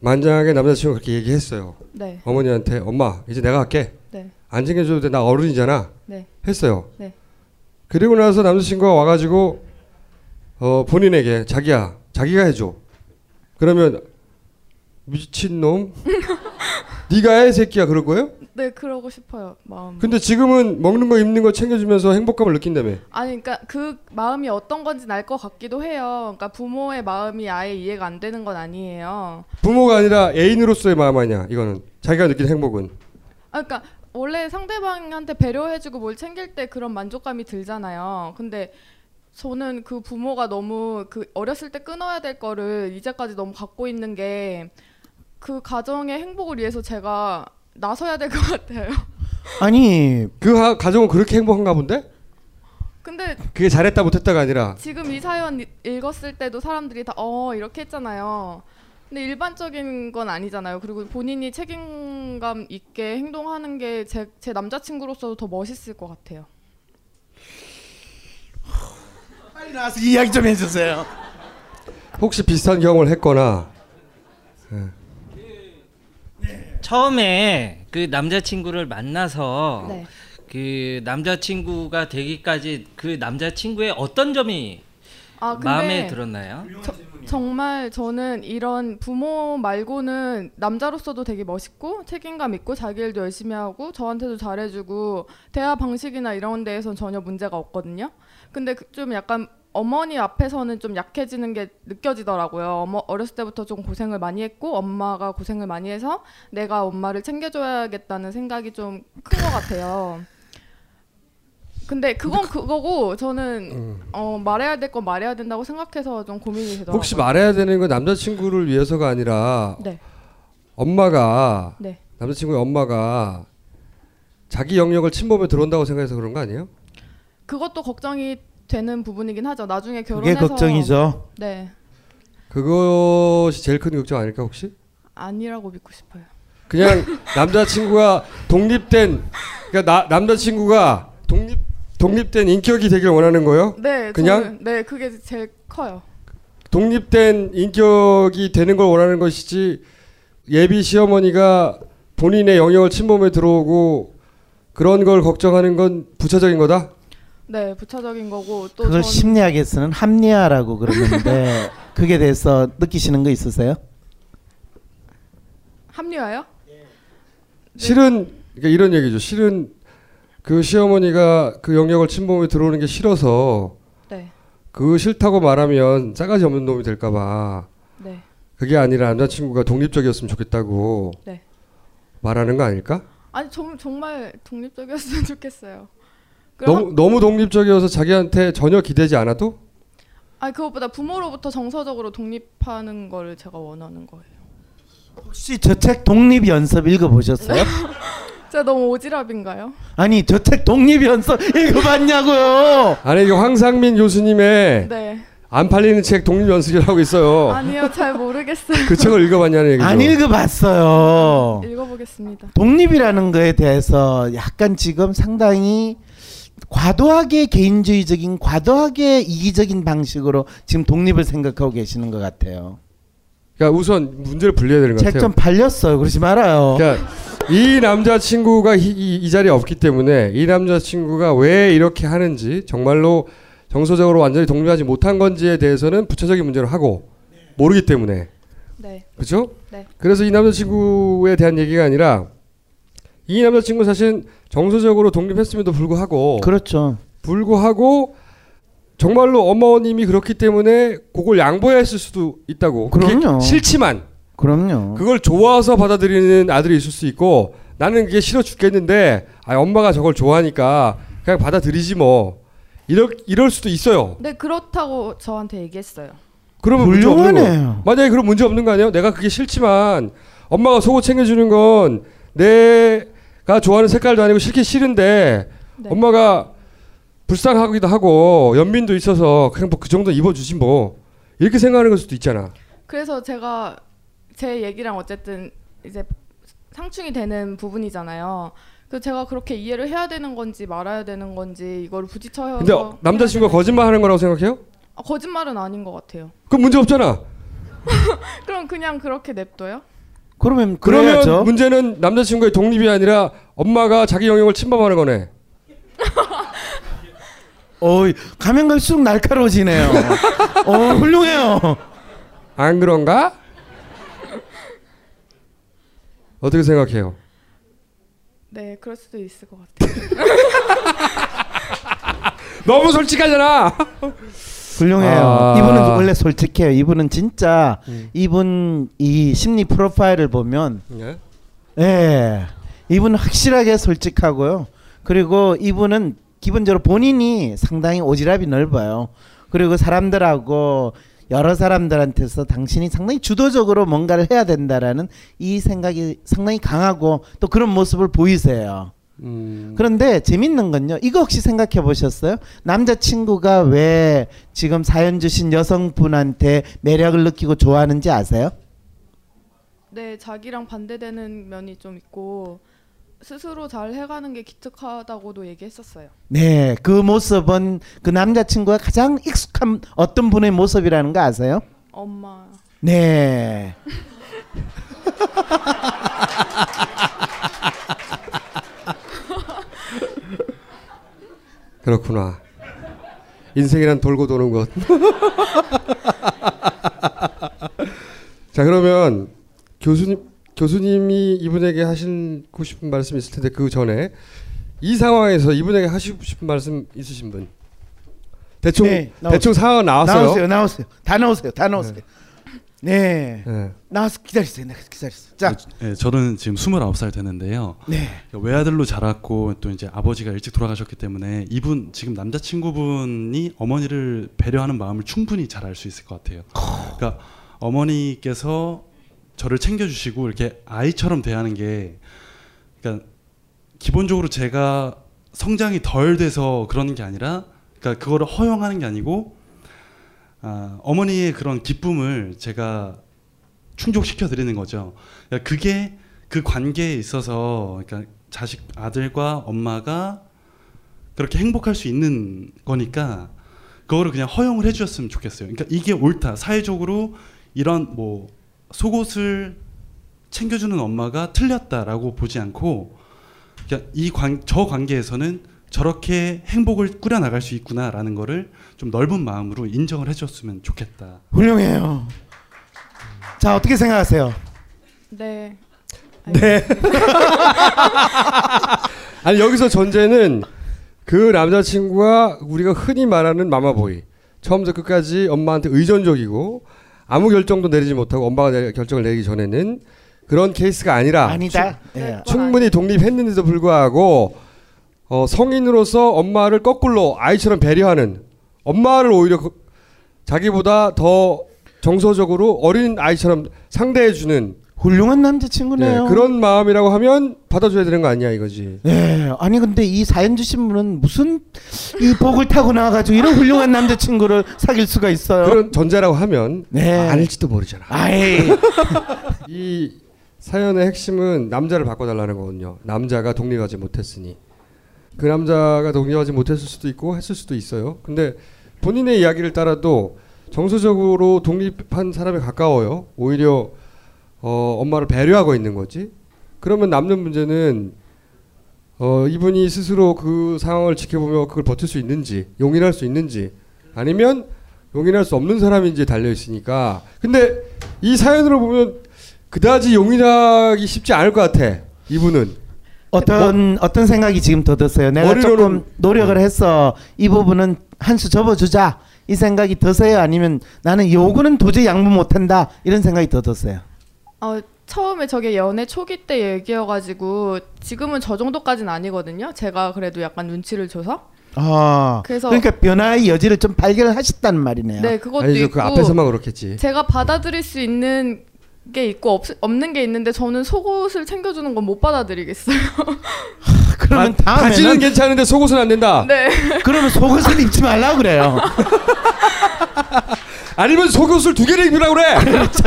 Speaker 6: 만장하게 남자친구가 그렇게 얘기했어요.
Speaker 10: 네.
Speaker 6: 어머니한테 엄마 이제 내가 할게.
Speaker 10: 네.
Speaker 6: 안 챙겨줘도 돼. 나 어른이잖아.
Speaker 10: 네.
Speaker 6: 했어요.
Speaker 10: 네.
Speaker 6: 그리고 나서 남자친구가 와가지고 어, 본인에게 자기야 자기가 해줘. 그러면 미친 놈. [laughs] 네가 해 새끼야 그럴 거예요?
Speaker 10: 네, 그러고 싶어요. 마음.
Speaker 6: 근데 지금은 먹는 거 입는 거 챙겨주면서 행복감을 느낀다며.
Speaker 10: 아니 그러니까 그 마음이 어떤 건지 알 것 같기도 해요. 그러니까 부모의 마음이 아예 이해가 안 되는 건 아니에요.
Speaker 6: 부모가 아니라 애인으로서의 마음 아니야. 이거는 자기가 느낀 행복은.
Speaker 10: 아, 그러니까 원래 상대방한테 배려해주고 뭘 챙길 때 그런 만족감이 들잖아요. 근데
Speaker 17: 저는 그 부모가 너무 그 어렸을 때 끊어야 될 거를 이제까지 너무 갖고 있는 게 그 가정의 행복을 위해서 제가 나서야 될 것 같아요.
Speaker 8: 아니
Speaker 6: 그 하- 가정은 그렇게 행복한가 본데?
Speaker 17: 근데
Speaker 6: 그게 잘했다 못했다가 아니라
Speaker 17: 지금 이 사연 이- 읽었을 때도 사람들이 다 어 이렇게 했잖아요. 근데 일반적인 건 아니잖아요. 그리고 본인이 책임감 있게 행동하는 게 제 제 남자친구로서도 더 멋있을 것 같아요.
Speaker 8: 빨리 나와서 이야기 좀 해주세요.
Speaker 6: 혹시 비슷한 경험을 했거나 예.
Speaker 3: 처음에 그 남자친구를 만나서
Speaker 17: 네.
Speaker 3: 그 남자친구가 되기까지 그 남자친구의 어떤 점이
Speaker 17: 아,
Speaker 3: 마음에 들었나요?
Speaker 17: 저- 정말 저는 이런 부모 말고는 남자로서도 되게 멋있고 책임감 있고 자기 일도 열심히 하고 저한테도 잘해주고 대화 방식이나 이런 데에선 전혀 문제가 없거든요. 근데 그- 좀 약간 어머니 앞에서는 좀 약해지는 게 느껴지더라고요. 어머, 어렸을 때부터 좀 고생을 많이 했고 엄마가 고생을 많이 해서 내가 엄마를 챙겨줘야겠다는 생각이 좀 큰 것 같아요. 근데 그건 그거고 저는 어, 말해야 될 건 말해야 된다고 생각해서 좀 고민이 되더라고요.
Speaker 6: 혹시 말해야 되는 건 남자친구를 위해서가 아니라
Speaker 17: 네.
Speaker 6: 엄마가
Speaker 17: 네.
Speaker 6: 남자친구의 엄마가 자기 영역을 침범에 들어온다고 생각해서 그런 거 아니에요?
Speaker 17: 그것도 걱정이 되는 부분이긴 하죠. 나중에
Speaker 8: 그게
Speaker 17: 결혼해서
Speaker 8: 걱정이죠.
Speaker 17: 네.
Speaker 6: 그것이 제일 큰 걱정 아닐까 혹시?
Speaker 17: 아니라고 믿고 싶어요.
Speaker 6: 그냥 [laughs] 남자친구가 독립된 그러니까 나, 남자친구가 독립 독립된 인격이 되길 원하는 거예요?
Speaker 17: 네.
Speaker 6: 그냥
Speaker 17: 저는, 네, 그게 제일 커요.
Speaker 6: 독립된 인격이 되는 걸 원하는 것이지 예비 시어머니가 본인의 영역을 침범에 들어오고 그런 걸 걱정하는 건 부차적인 거다.
Speaker 17: 네, 부차적인 거고 또
Speaker 8: 그걸
Speaker 17: 전
Speaker 8: 심리학에서는 합리화라고 그러는데 [laughs] 그게 대해서 느끼시는 거 있으세요?
Speaker 17: 합리화요?
Speaker 6: 실은 그러니까 이런 얘기죠. 실은 그 시어머니가 그 영역을 침범에 들어오는 게 싫어서
Speaker 17: 네.
Speaker 6: 그 싫다고 말하면 싸가지 없는 놈이 될까봐
Speaker 17: 네.
Speaker 6: 그게 아니라 남자친구가 독립적이었으면 좋겠다고
Speaker 17: 네.
Speaker 6: 말하는 거 아닐까?
Speaker 17: 아니 정, 정말 독립적이었으면 좋겠어요.
Speaker 6: 너무 너무 독립적이어서 자기한테 전혀 기대지 않아도
Speaker 17: 아니 그것보다 부모로부터 정서적으로 독립하는 걸 제가 원하는 거예요.
Speaker 8: 혹시 저 책 독립 연습 읽어보셨어요? [laughs]
Speaker 17: 제가 너무 오지랖인가요?
Speaker 8: 아니 저 책 독립 연습 읽어봤냐고요?
Speaker 6: 아니 이게 황상민 교수님의
Speaker 17: 네.
Speaker 6: 안 팔리는 책 독립 연습이라고 있어요.
Speaker 17: 아니요, 잘 모르겠어요.
Speaker 6: 그 책을 읽어봤냐는 얘기죠.
Speaker 8: 안 읽어봤어요.
Speaker 17: 읽어보겠습니다.
Speaker 8: 독립이라는 거에 대해서 약간 지금 상당히 과도하게 개인주의적인 과도하게 이기적인 방식으로 지금 독립을 생각하고 계시는 것 같아요.
Speaker 6: 그러니까 우선 문제를 분리해야 되는
Speaker 8: 것책
Speaker 6: 같아요.
Speaker 8: 좀 팔렸어요. 그러지 말아요.
Speaker 6: 그러니까 이 남자친구가 이, 이, 이 자리에 없기 때문에 이 남자친구가 왜 이렇게 하는지 정말로 정서적으로 완전히 독립하지 못한 건지에 대해서는 부차적인 문제로 하고 모르기 때문에
Speaker 17: 네.
Speaker 6: 그렇죠?
Speaker 17: 네.
Speaker 6: 그래서 이 남자친구에 대한 얘기가 아니라 이 남자친구 사실 정서적으로 독립했음에도 불구하고
Speaker 8: 그렇죠.
Speaker 6: 불구하고 정말로 어머님이 그렇기 때문에 그걸 양보했을 수도 있다고.
Speaker 8: 그럼요.
Speaker 6: 싫지만
Speaker 8: 그럼요.
Speaker 6: 그걸 좋아서 받아들이는 아들이 있을 수 있고 나는 그게 싫어 죽겠는데 아 엄마가 저걸 좋아하니까 그냥 받아들이지 뭐 이럴 이럴 수도 있어요.
Speaker 17: 네, 그렇다고 저한테 얘기했어요.
Speaker 6: 그러면 문제 없는
Speaker 8: 훌륭하네요.
Speaker 6: 거. 만약에 그럼 문제 없는 거 아니에요? 내가 그게 싫지만 엄마가 속옷 챙겨주는 건 내가 좋아하는 색깔도 아니고 싫게 싫은데
Speaker 17: 네.
Speaker 6: 엄마가 불쌍하기도 하고 연민도 있어서 그냥 뭐 그 정도 입어주지 뭐 이렇게 생각하는 걸 수도 있잖아.
Speaker 17: 그래서 제가 제 얘기랑 어쨌든 이제 상충이 되는 부분이잖아요. 그 제가 그렇게 이해를 해야 되는 건지 말아야 되는 건지 이거를 부딪혀서
Speaker 6: 근데 어, 남자친구가 거짓말하는 거라고 생각해요?
Speaker 17: 아, 거짓말은 아닌 것 같아요.
Speaker 6: 그럼 문제 없잖아. [laughs]
Speaker 17: 그럼 그냥 그렇게 냅둬요?
Speaker 8: 그러면
Speaker 6: 그러면
Speaker 8: 그래야죠.
Speaker 6: 문제는 남자친구의 독립이 아니라 엄마가 자기 영역을 침범하는 거네. [laughs]
Speaker 8: 어이 가면 갈수록 날카로워지네요. [laughs] 어 훌륭해요.
Speaker 6: 안 그런가? 어떻게 생각해요?
Speaker 17: 네, 그럴 수도 있을 것 같아요. [laughs]
Speaker 6: 너무 솔직하잖아.
Speaker 8: 훌륭해요.
Speaker 6: 아.
Speaker 8: 이분은 원래 솔직해요. 이분은 진짜
Speaker 6: 음.
Speaker 8: 이분 이 심리 프로파일을 보면
Speaker 6: 예?
Speaker 8: 예. 이분은 확실하게 솔직하고요. 그리고 이분은 기본적으로 본인이 상당히 오지랖이 넓어요. 그리고 사람들하고 여러 사람들한테서 당신이 상당히 주도적으로 뭔가를 해야 된다라는 이 생각이 상당히 강하고 또 그런 모습을 보이세요. 그런데 재밌는 건요. 이거 혹시 생각해 보셨어요? 남자친구가 왜 지금 사연 주신 여성분한테 매력을 느끼고 좋아하는지 아세요?
Speaker 17: 네, 자기랑 반대되는 면이 좀 있고 스스로 잘 해가는 게 기특하다고도 얘기했었어요.
Speaker 8: 네, 그 모습은 그 남자친구가 가장 익숙한 어떤 분의 모습이라는 거 아세요?
Speaker 17: 엄마.
Speaker 8: 네. [laughs]
Speaker 6: 그렇구나. 인생이란 돌고 도는 것. [laughs] 자 그러면 교수님 교수님이 이분에게 하시고 싶은 말씀 있을 텐데 그 전에 이 상황에서 이분에게 하시고 싶은 말씀 있으신 분 대충
Speaker 8: 네.
Speaker 6: 대충 상황 나왔어요.
Speaker 8: 나오세요, 나오세요. 다 나오세요, 다 나오세요. 네. 나와서 기다리세요, 네, 기다리세요. 자,
Speaker 18: 네, 저는 지금 29살 되는데요.
Speaker 8: 네.
Speaker 18: 외아들로 자랐고 또 이제 아버지가 일찍 돌아가셨기 때문에 이분 지금 남자친구분이 어머니를 배려하는 마음을 충분히 잘 알 수 있을 것 같아요. 그러니까 어머니께서 저를 챙겨 주시고 이렇게 아이처럼 대하는 게 그러니까 기본적으로 제가 성장이 덜 돼서 그러는 게 아니라 그러니까 그거를 허용하는 게 아니고 아, 어머니의 그런 기쁨을 제가 충족시켜 드리는 거죠. 그러니까 그게 그 관계에 있어서 그러니까 자식 아들과 엄마가 그렇게 행복할 수 있는 거니까 그거를 그냥 허용을 해주셨으면 좋겠어요. 그러니까 이게 옳다. 사회적으로 이런 뭐 속옷을 챙겨주는 엄마가 틀렸다라고 보지 않고 그러니까 이저 관계에서는 저렇게 행복을 꾸려 나갈 수 있구나라는 거를 좀 넓은 마음으로 인정을 해줬으면 좋겠다.
Speaker 8: 훌륭해요. 자, 어떻게 생각하세요?
Speaker 17: 네.
Speaker 6: 네. 아니 [laughs] 여기서 전제는 그 남자친구가 우리가 흔히 말하는 마마보이 처음부터 끝까지 엄마한테 의존적이고 아무 결정도 내리지 못하고 엄마가 내- 결정을 내리기 전에는 그런 케이스가 아니라
Speaker 8: 아니다.
Speaker 6: 충-
Speaker 8: 예.
Speaker 6: 충분히 독립했는데도 불구하고 어, 성인으로서 엄마를 거꾸로 아이처럼 배려하는 엄마를 오히려 그- 자기보다 더 정서적으로 어린 아이처럼 상대해주는
Speaker 8: 훌륭한 남자친구네요.
Speaker 6: 그런 마음이라고 하면 받아줘야 되는 거 아니야 이거지.
Speaker 8: 예, 아니 근데 이 사연 주신 분은 무슨 이 복을 타고 나와가지고 이런 훌륭한 남자친구를 사귈 수가 있어요.
Speaker 6: 그런 전제라고 하면
Speaker 8: 네.
Speaker 6: 아닐지도 모르잖아. [laughs]
Speaker 8: 이
Speaker 6: 사연의 핵심은 남자를 바꿔달라는 거거든요. 남자가 독립하지 못했으니 그 남자가 독립하지 못했을 수도 있고 했을 수도 있어요. 근데 본인의 이야기를 따라도 정서적으로 독립한 사람에 가까워요. 오히려 어, 엄마를 배려하고 있는 거지. 그러면 남는 문제는 어, 이분이 스스로 그 상황을 지켜보며 그걸 버틸 수 있는지 용인할 수 있는지 아니면 용인할 수 없는 사람인지 달려 있으니까. 근데 이 사연으로 보면 그다지 용인하기 쉽지 않을 것 같아. 이분은
Speaker 8: 어떤 어떤 생각이 지금 더 드세요? 내가
Speaker 6: 머리로는-
Speaker 8: 조금 노력을 해서 이 부분은 한 수 접어주자 이 생각이 드세요? 아니면 나는 요거는 도저히 양보 못한다 이런 생각이 더 드세요?
Speaker 17: 어, 처음에 저게 연애 초기 때 얘기여가지고 지금은 저 정도까지는 아니거든요. 제가 그래도 약간 눈치를 줘서.
Speaker 8: 아,
Speaker 17: 그래서-
Speaker 8: 그러니까 변화의 여지를 좀 발견을 하셨다는 말이네요.
Speaker 17: 네, 그것도
Speaker 6: 아니죠.
Speaker 17: 있고.
Speaker 6: 그 앞에서만 그렇겠지.
Speaker 17: 제가 받아들일 수 있는 게 있고 없, 없는 게 있는데 저는 속옷을 챙겨주는 건 못 받아들이겠어요. [laughs]
Speaker 8: 그러면
Speaker 6: 바,
Speaker 8: 다음에는
Speaker 6: 바지는 괜찮은데 속옷은 안 된다.
Speaker 17: 네.
Speaker 8: 그러면 속옷을 입지 말라 그래요. [laughs]
Speaker 6: 아니면 속옷을 두 개를 입으라 그래.
Speaker 8: 그렇죠.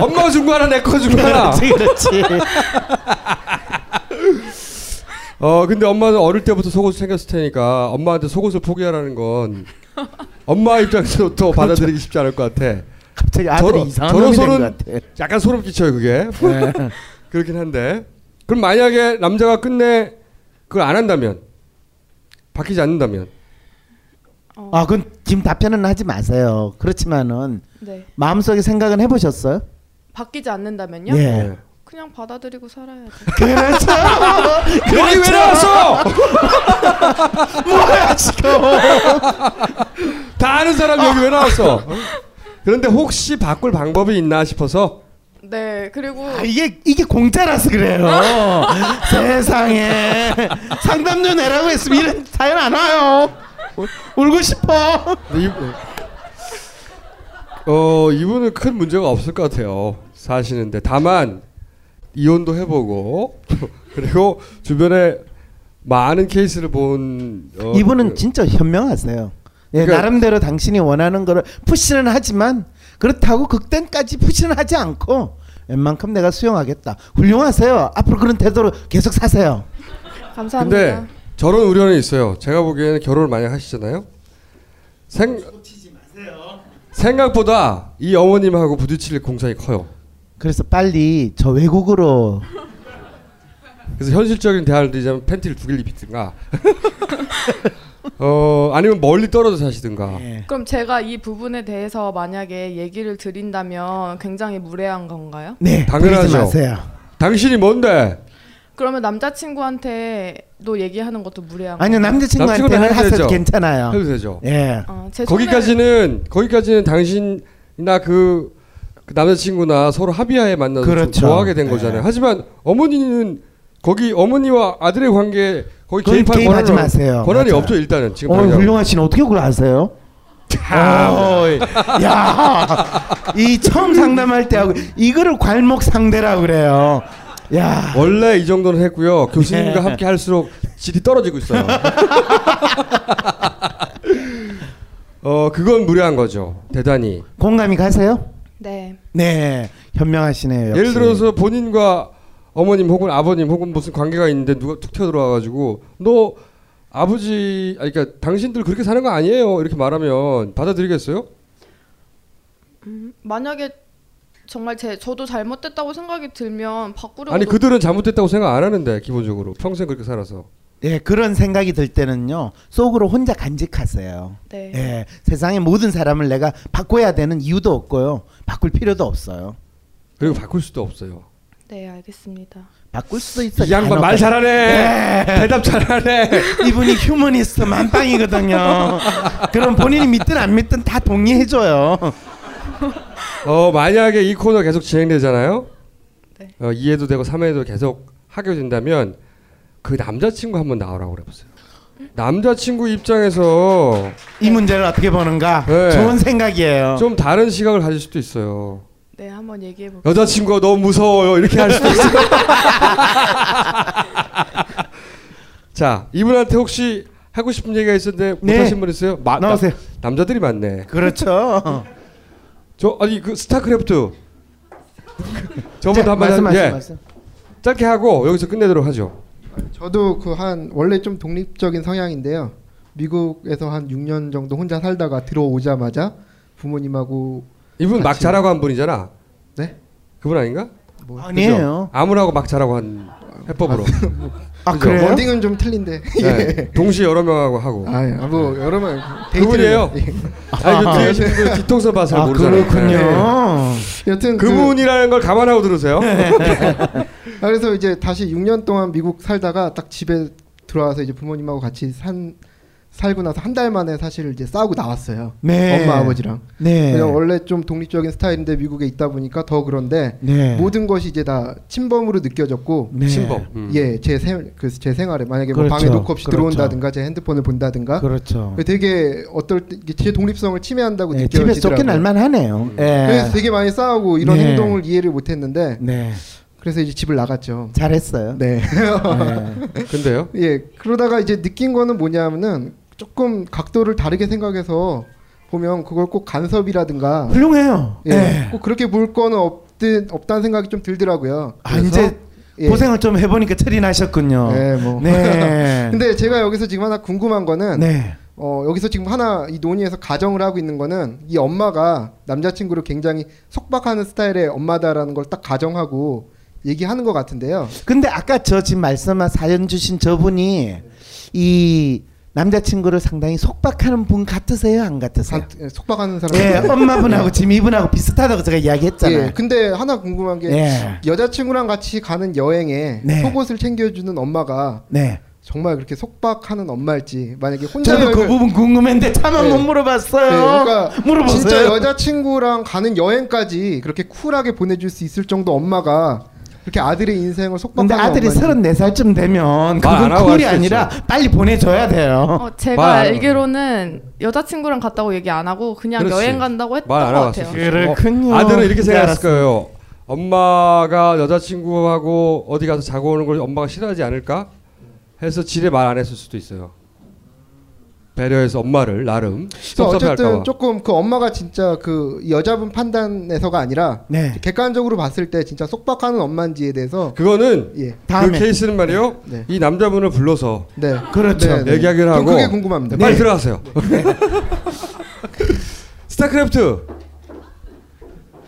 Speaker 6: 엄마가 준 거 하나 내 거 준거 하나.
Speaker 8: 그렇지, 그렇지.
Speaker 6: 어 근데 엄마는 어릴 때부터 속옷을 챙겼을 테니까 엄마한테 속옷을 포기하라는 건 엄마 입장에서부터 받아들이기 쉽지 않을 것 같아.
Speaker 8: 갑자기 아들이 이상한 놈이 된것 같아.
Speaker 6: 약간 소름 끼쳐요 그게.
Speaker 8: 네. [laughs]
Speaker 6: 그렇긴 한데 그럼 만약에 남자가 끝내 그걸 안 한다면 바뀌지 않는다면
Speaker 8: 아, 그건 지금 답변은 하지 마세요. 그렇지만은
Speaker 17: 네.
Speaker 8: 마음속에 생각은 해보셨어요?
Speaker 17: 바뀌지 않는다면요?
Speaker 8: 예.
Speaker 17: 그냥 받아들이고 살아야죠. [laughs]
Speaker 8: 그렇죠. [laughs]
Speaker 6: 여기 왜 나왔어?
Speaker 8: 뭐야 지금?
Speaker 6: 다 아는 사람 여기 왜 나왔어? 그런데 혹시 바꿀 방법이 있나 싶어서
Speaker 17: 네 그리고
Speaker 8: 아, 이게 이게 공짜라서 그래요. [laughs] 세상에 상담 좀 내라고 했으면 이런 사연 안 와요. 울- 울고 싶어.
Speaker 6: 이, 어 이분은 큰 문제가 없을 것 같아요. 사시는데 다만 이혼도 해보고 [laughs] 그리고 주변에 많은 케이스를 본 어,
Speaker 8: 이분은 진짜 현명하세요. 예,
Speaker 6: 그러니까-
Speaker 8: 나름대로 당신이 원하는 거를 푸시는 하지만 그렇다고 극단까지 푸시는 하지 않고 웬만큼 내가 수용하겠다. 훌륭하세요. 앞으로 그런 태도로 계속 사세요.
Speaker 17: 감사합니다.
Speaker 6: 근데 저런 우려는 있어요. 제가 보기에는 결혼을 많이 하시잖아요. 생 생각보다 이 어머님하고 부딪힐 공산이 커요.
Speaker 8: 그래서 빨리 저 외국으로
Speaker 6: 그래서 현실적인 대안을 드리자면 팬티를 두 개를 입히든가 [laughs] 어 아니면 멀리 떨어져 사시든가
Speaker 17: 그럼 제가 이 부분에 대해서 만약에 얘기를 드린다면 굉장히 무례한 건가요?
Speaker 8: 네,
Speaker 6: 당연하죠.
Speaker 8: 마세요.
Speaker 6: 당신이 뭔데?
Speaker 17: 그러면 남자친구한테도 얘기하는 것도 무례한
Speaker 8: 아니요? 남자친구한테는 하셔도
Speaker 6: 되죠.
Speaker 8: 괜찮아요.
Speaker 6: 해도 되죠.
Speaker 8: 예.
Speaker 17: 어, 제
Speaker 6: 거기까지는 거기까지는 당신이나 그, 그 남자친구나 서로 합의하에 만나서 좀
Speaker 8: 그렇죠.
Speaker 6: 좋아하게 된
Speaker 8: 네.
Speaker 6: 거잖아요. 하지만 어머니는 거기 어머니와 아들의 관계 거기
Speaker 8: 그건
Speaker 6: 개입할
Speaker 8: 개입하지
Speaker 6: 권한은
Speaker 8: 마세요.
Speaker 6: 권한이
Speaker 8: 맞아요.
Speaker 6: 없죠 일단은 지금
Speaker 8: 어,
Speaker 6: 당장.
Speaker 8: 훌륭하신 어떻게 그걸 아세요? 어이, 야, 이 처음 상담할 때 하고 이거를 괄목 상대라고 그래요. 야,
Speaker 6: 원래 이 정도는 했고요. 교수님과
Speaker 8: 네.
Speaker 6: 함께 할수록 질이 떨어지고 있어요. [laughs] 어 그건 무례한 거죠. 대단히.
Speaker 8: 공감이 가세요?
Speaker 17: 네.
Speaker 8: 네, 현명하시네요. 역시.
Speaker 6: 예를 들어서 본인과 어머님 혹은 아버님 혹은 무슨 관계가 있는데 누가 툭 튀어 들어와가지고 너 아버지 아니 그러니까 당신들 그렇게 사는 거 아니에요 이렇게 말하면 받아들이겠어요?
Speaker 17: 음, 만약에 정말 제 저도 잘못됐다고 생각이 들면 바꾸려고
Speaker 6: 아니
Speaker 17: 노-
Speaker 6: 그들은 잘못됐다고 생각 안 하는데 기본적으로 평생 그렇게 살아서
Speaker 8: 예, 그런 생각이 들 때는요 속으로 혼자 간직하세요.
Speaker 17: 네.
Speaker 8: 예, 세상의 모든 사람을 내가 바꿔야 되는 이유도 없고요, 바꿀 필요도 없어요.
Speaker 6: 그리고 바꿀 수도 없어요.
Speaker 17: 네 알겠습니다.
Speaker 8: 바꿀 수도 있어.
Speaker 6: 이 양반 말 잘하네.
Speaker 8: 예.
Speaker 6: 대답 잘하네.
Speaker 8: 이분이 휴머니스트 만빵이거든요. 그럼 본인이 믿든 안 믿든 다 동의해줘요.
Speaker 6: 어 만약에 이 코너 계속 진행되잖아요.
Speaker 17: 네.
Speaker 6: 어, 2회도 되고 3회도 계속 하게 된다면 그 남자친구 한번 나오라고 그래보세요. 남자친구 입장에서
Speaker 8: 이 문제를 어떻게 보는가
Speaker 6: 네.
Speaker 8: 좋은 생각이에요.
Speaker 6: 좀 다른 시각을 가질 수도 있어요.
Speaker 17: 네 한번 얘기해 볼게요.
Speaker 6: 여자친구가 너무 무서워요 이렇게 할 수도 있어요. [laughs] 자 이분한테 혹시 하고 싶은 얘기가 있었는데
Speaker 8: 네.
Speaker 6: 못하신 분 있어요? 마-
Speaker 8: 나오세요.
Speaker 6: 남, 남자들이 많네.
Speaker 8: 그렇죠. [laughs]
Speaker 6: 저 아니 그 스타크래프트 [laughs]
Speaker 8: 자,
Speaker 6: 한번
Speaker 8: 말씀하세요,
Speaker 6: 예.
Speaker 8: 말씀.
Speaker 6: 짧게 하고 여기서 끝내도록 하죠.
Speaker 19: 저도 그 한 원래 좀 독립적인 성향인데요. 미국에서 한 6년 정도 혼자 살다가 들어오자마자 부모님하고
Speaker 6: 이분 막 자라고 한 분이잖아.
Speaker 19: 네?
Speaker 6: 그분 아닌가?
Speaker 19: 뭐,
Speaker 8: 아니에요.
Speaker 6: 아무라고 막 자라고 한 해법으로.
Speaker 19: 아,
Speaker 6: 그죠?
Speaker 19: 그래요? 워딩은 좀 틀린데.
Speaker 6: 네.
Speaker 19: 예.
Speaker 6: 동시에 여러 명하고 하고.
Speaker 19: 아, 예. 아, 뭐 여러 명
Speaker 6: 그분이에요. 아니 그 뒤에 분 뒤통수 봐서 잘
Speaker 8: 아,
Speaker 6: 모르잖아요.
Speaker 8: 그렇군요.
Speaker 6: 네.
Speaker 19: 여튼
Speaker 6: 그분이라는 걸 감안하고 들으세요. [laughs]
Speaker 19: 아, 그래서 이제 다시 6년 동안 미국 살다가 딱 집에 들어와서 이제 부모님하고 같이 산 살고 나서 한 달 만에 사실 이제 싸우고 나왔어요.
Speaker 8: 네.
Speaker 19: 엄마 아버지랑.
Speaker 8: 네.
Speaker 19: 그냥 원래 좀 독립적인 스타일인데 미국에 있다 보니까 더 그런데
Speaker 8: 네.
Speaker 19: 모든 것이 이제 다 침범으로 느껴졌고
Speaker 8: 네. 침범.
Speaker 6: 음.
Speaker 19: 예, 제생그제 생활에 만약에 뭐
Speaker 8: 그렇죠.
Speaker 19: 방에 놓고 없이
Speaker 8: 그렇죠.
Speaker 19: 들어온다든가 제 핸드폰을 본다든가
Speaker 8: 그렇죠.
Speaker 19: 되게 어떨 제 독립성을 침해한다고
Speaker 8: 네,
Speaker 19: 느껴지더라고요.
Speaker 8: 집에서 쫓겨날 만하네요. 예.
Speaker 19: 그래서 되게 많이 싸우고 이런
Speaker 8: 네.
Speaker 19: 행동을 이해를 못했는데
Speaker 8: 네.
Speaker 19: 그래서 이제 집을 나갔죠.
Speaker 8: 잘했어요.
Speaker 19: 네. [laughs]
Speaker 6: 근데요?
Speaker 19: 예. 그러다가 이제 느낀 거는 뭐냐면은 조금 각도를 다르게 생각해서 보면 그걸 꼭 간섭이라든가
Speaker 8: 훌륭해요.
Speaker 19: 예.
Speaker 8: 네.
Speaker 19: 꼭 그렇게 볼 거는 없든 없다는 생각이 좀 들더라고요.
Speaker 8: 아, 이제
Speaker 19: 예.
Speaker 8: 고생을 좀 해보니까 철이 나셨군요.
Speaker 19: 네, 뭐.
Speaker 8: 네. [laughs]
Speaker 19: 근데 제가 여기서 지금 하나 궁금한 거는
Speaker 8: 네.
Speaker 19: 어, 여기서 지금 하나 이 논의에서 가정을 하고 있는 거는 이 엄마가 남자친구를 굉장히 속박하는 스타일의 엄마다라는 걸 딱 가정하고 얘기하는 것 같은데요.
Speaker 8: 근데 아까 저 지금 말씀한 사연 주신 저분이 이 남자친구를 상당히 속박하는 분 같으세요, 안 같으세요?
Speaker 19: 예, 속박하는 사람.
Speaker 8: 예, 엄마분하고 지금 이분하고 비슷하다고 제가 이야기했잖아요.
Speaker 19: 예, 근데 하나 궁금한 게
Speaker 8: 예.
Speaker 19: 여자친구랑 같이 가는 여행에
Speaker 8: 네.
Speaker 19: 속옷을 챙겨주는 엄마가
Speaker 8: 네.
Speaker 19: 정말 그렇게 속박하는 엄마일지 만약에 혼자
Speaker 12: 저도 그
Speaker 19: 여행을-
Speaker 12: 부분 궁금했는데 차마 못 물어봤어요.
Speaker 19: 네, 그러니까
Speaker 12: 물어보세요.
Speaker 19: 진짜 여자친구랑 가는 여행까지 그렇게 쿨하게 보내줄 수 있을 정도 엄마가 그렇게 아들의 인생을 속박하는
Speaker 12: 근데 아들이
Speaker 19: 엄마인지.
Speaker 12: 34살쯤 되면 그건 쿨이 아니라. 빨리 보내줘야 돼요.
Speaker 17: 어, 제가 알기로는 여자친구랑 갔다고 얘기 안 하고 그냥
Speaker 6: 그렇지.
Speaker 17: 여행 간다고 했던 말것 같아요.
Speaker 6: 있어. 어, 아들은 이렇게 생각했을 거예요. 엄마가 여자친구하고 어디 가서 자고 오는 걸 엄마가 싫어하지 않을까? 해서 지레 말 안 했을 수도 있어요. 배려해서 엄마를 나름
Speaker 19: 그래서 어쨌든
Speaker 6: 봐.
Speaker 19: 조금 그 엄마가 진짜 그 여자분 판단에서가 아니라
Speaker 12: 네.
Speaker 19: 객관적으로 봤을 때 진짜 속박하는 엄마인지에 대해서
Speaker 6: 그거는
Speaker 19: 예.
Speaker 6: 그 케이스는 말이요. 이 남자분을 불러서
Speaker 19: 네.
Speaker 12: 그렇죠.
Speaker 19: 네, 네.
Speaker 6: 얘기하기를
Speaker 19: 전
Speaker 6: 하고
Speaker 19: 그게 궁금합니다.
Speaker 6: 네, 빨리
Speaker 19: 네.
Speaker 6: 들어가세요. [laughs] 스타크래프트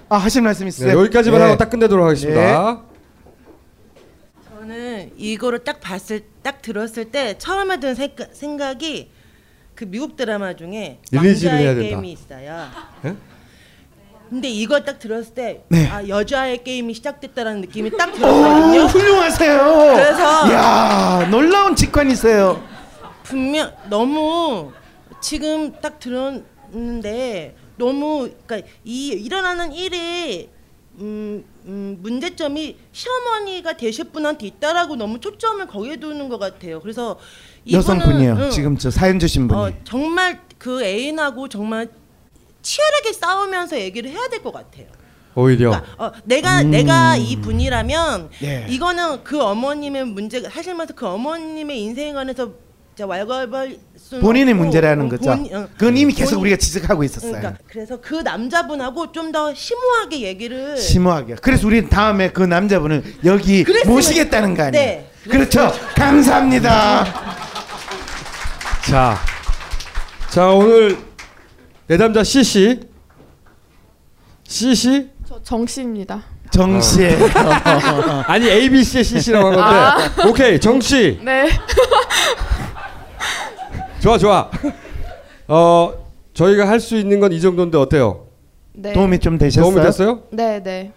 Speaker 12: 아 하실 말씀 있으세요?
Speaker 6: 네, 여기까지만
Speaker 12: 네.
Speaker 6: 하고 딱 끝내도록 하겠습니다.
Speaker 11: 저는 이거를 딱 봤을 딱 들었을 때 처음에 든 생각, 생각이 그 미국 드라마 중에 왕자의
Speaker 6: 된다.
Speaker 11: 게임이 있어요.
Speaker 6: 예?
Speaker 11: 근데 이거 딱 들었을 때
Speaker 12: 네.
Speaker 11: 아, 여자의 게임이 시작됐다라는 느낌이 딱 들었거든요.
Speaker 12: 오, 훌륭하세요.
Speaker 11: 그래서
Speaker 12: 야 놀라운 직관이세요.
Speaker 11: 분명 너무 지금 딱 들었는데 너무 그러니까 이 일어나는 일이 음, 음, 문제점이 시어머니가 되실 분한테 있다라고 너무 초점을 거기에 두는 것 같아요. 그래서
Speaker 12: 여성분이요.
Speaker 11: 응,
Speaker 12: 지금 저 사연 주신 분이.
Speaker 11: 어, 정말 그 애인하고 정말 치열하게 싸우면서 얘기를 해야 될 것 같아요.
Speaker 6: 오히려
Speaker 11: 어, 내가
Speaker 6: 음.
Speaker 11: 내가 이 분이라면
Speaker 6: 예.
Speaker 11: 이거는 그 어머님의 문제가 사실 말해서 그 어머님의 진짜 왈가왈
Speaker 12: 본인의
Speaker 11: 없고,
Speaker 12: 문제라는
Speaker 11: 어,
Speaker 12: 거죠.
Speaker 11: 본- 어,
Speaker 12: 그건 이미 계속
Speaker 11: 본인-
Speaker 12: 우리가 지적하고 있었어요.
Speaker 11: 그러니까 그래서 그 남자분하고 좀 더 심오하게 얘기를
Speaker 12: 심오하게. 그래서 우리 다음에 그 남자분을 여기 모시겠다는 거 아니에요?
Speaker 11: 네.
Speaker 12: 그렇죠. 감사합니다. [laughs]
Speaker 6: 자, 자 오늘 내담자 CC CC
Speaker 17: 저 정씨입니다.
Speaker 12: 정씨. [laughs]
Speaker 6: 아니 ABC의 CC라고 한 건데
Speaker 17: 아.
Speaker 6: 오케이 정씨
Speaker 17: 네. [laughs]
Speaker 6: 좋아 좋아 어 저희가 할 수 있는 건 이 정도인데 어때요?
Speaker 17: 네.
Speaker 12: 도움이 좀 되셨어요?
Speaker 6: 도움이 됐어요?
Speaker 17: 네, 네.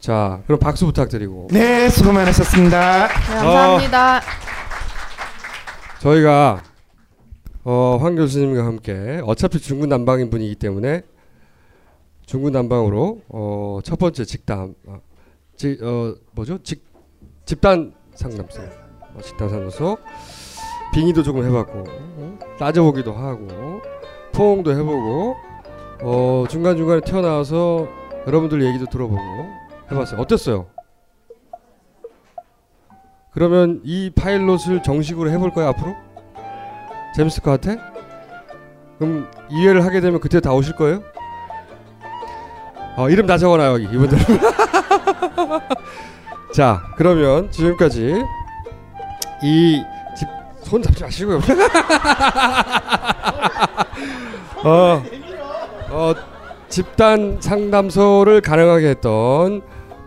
Speaker 6: 자 그럼 박수 부탁드리고
Speaker 12: 네, 수고 많으셨습니다.
Speaker 17: 네, 감사합니다.
Speaker 6: 저희가 어, 황 교수님과 함께 어차피 중구 난방인 분이기 때문에 중구 난방으로 어, 첫 번째 직담 아, 지, 어, 뭐죠 직 집단 상담소 어, 집단 상담소 빙의도 조금 해봤고 어, 따져보기도 하고 포옹도 해보고 어, 중간 중간에 튀어나와서 여러분들 얘기도 들어보고 해봤어요 어땠어요? 그러면 이 파일럿을 정식으로 해볼 거야 앞으로? 재밌을 것 같아? 그럼 이해를 하게 되면 그때 다 오실 거예요? 어, 이름 다 적어놔요 여기 이분들. [laughs] 자 그러면 지금까지 이 집 손 잡지 마시고요. [laughs] 어, 어, 집단 상담소를 가능하게 했던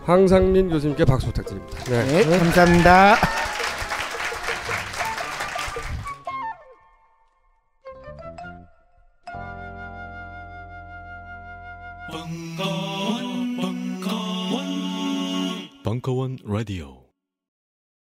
Speaker 6: 황상민 교수님께 박수 부탁드립니다.
Speaker 12: 네, 감사합니다.
Speaker 20: 벙커원 라디오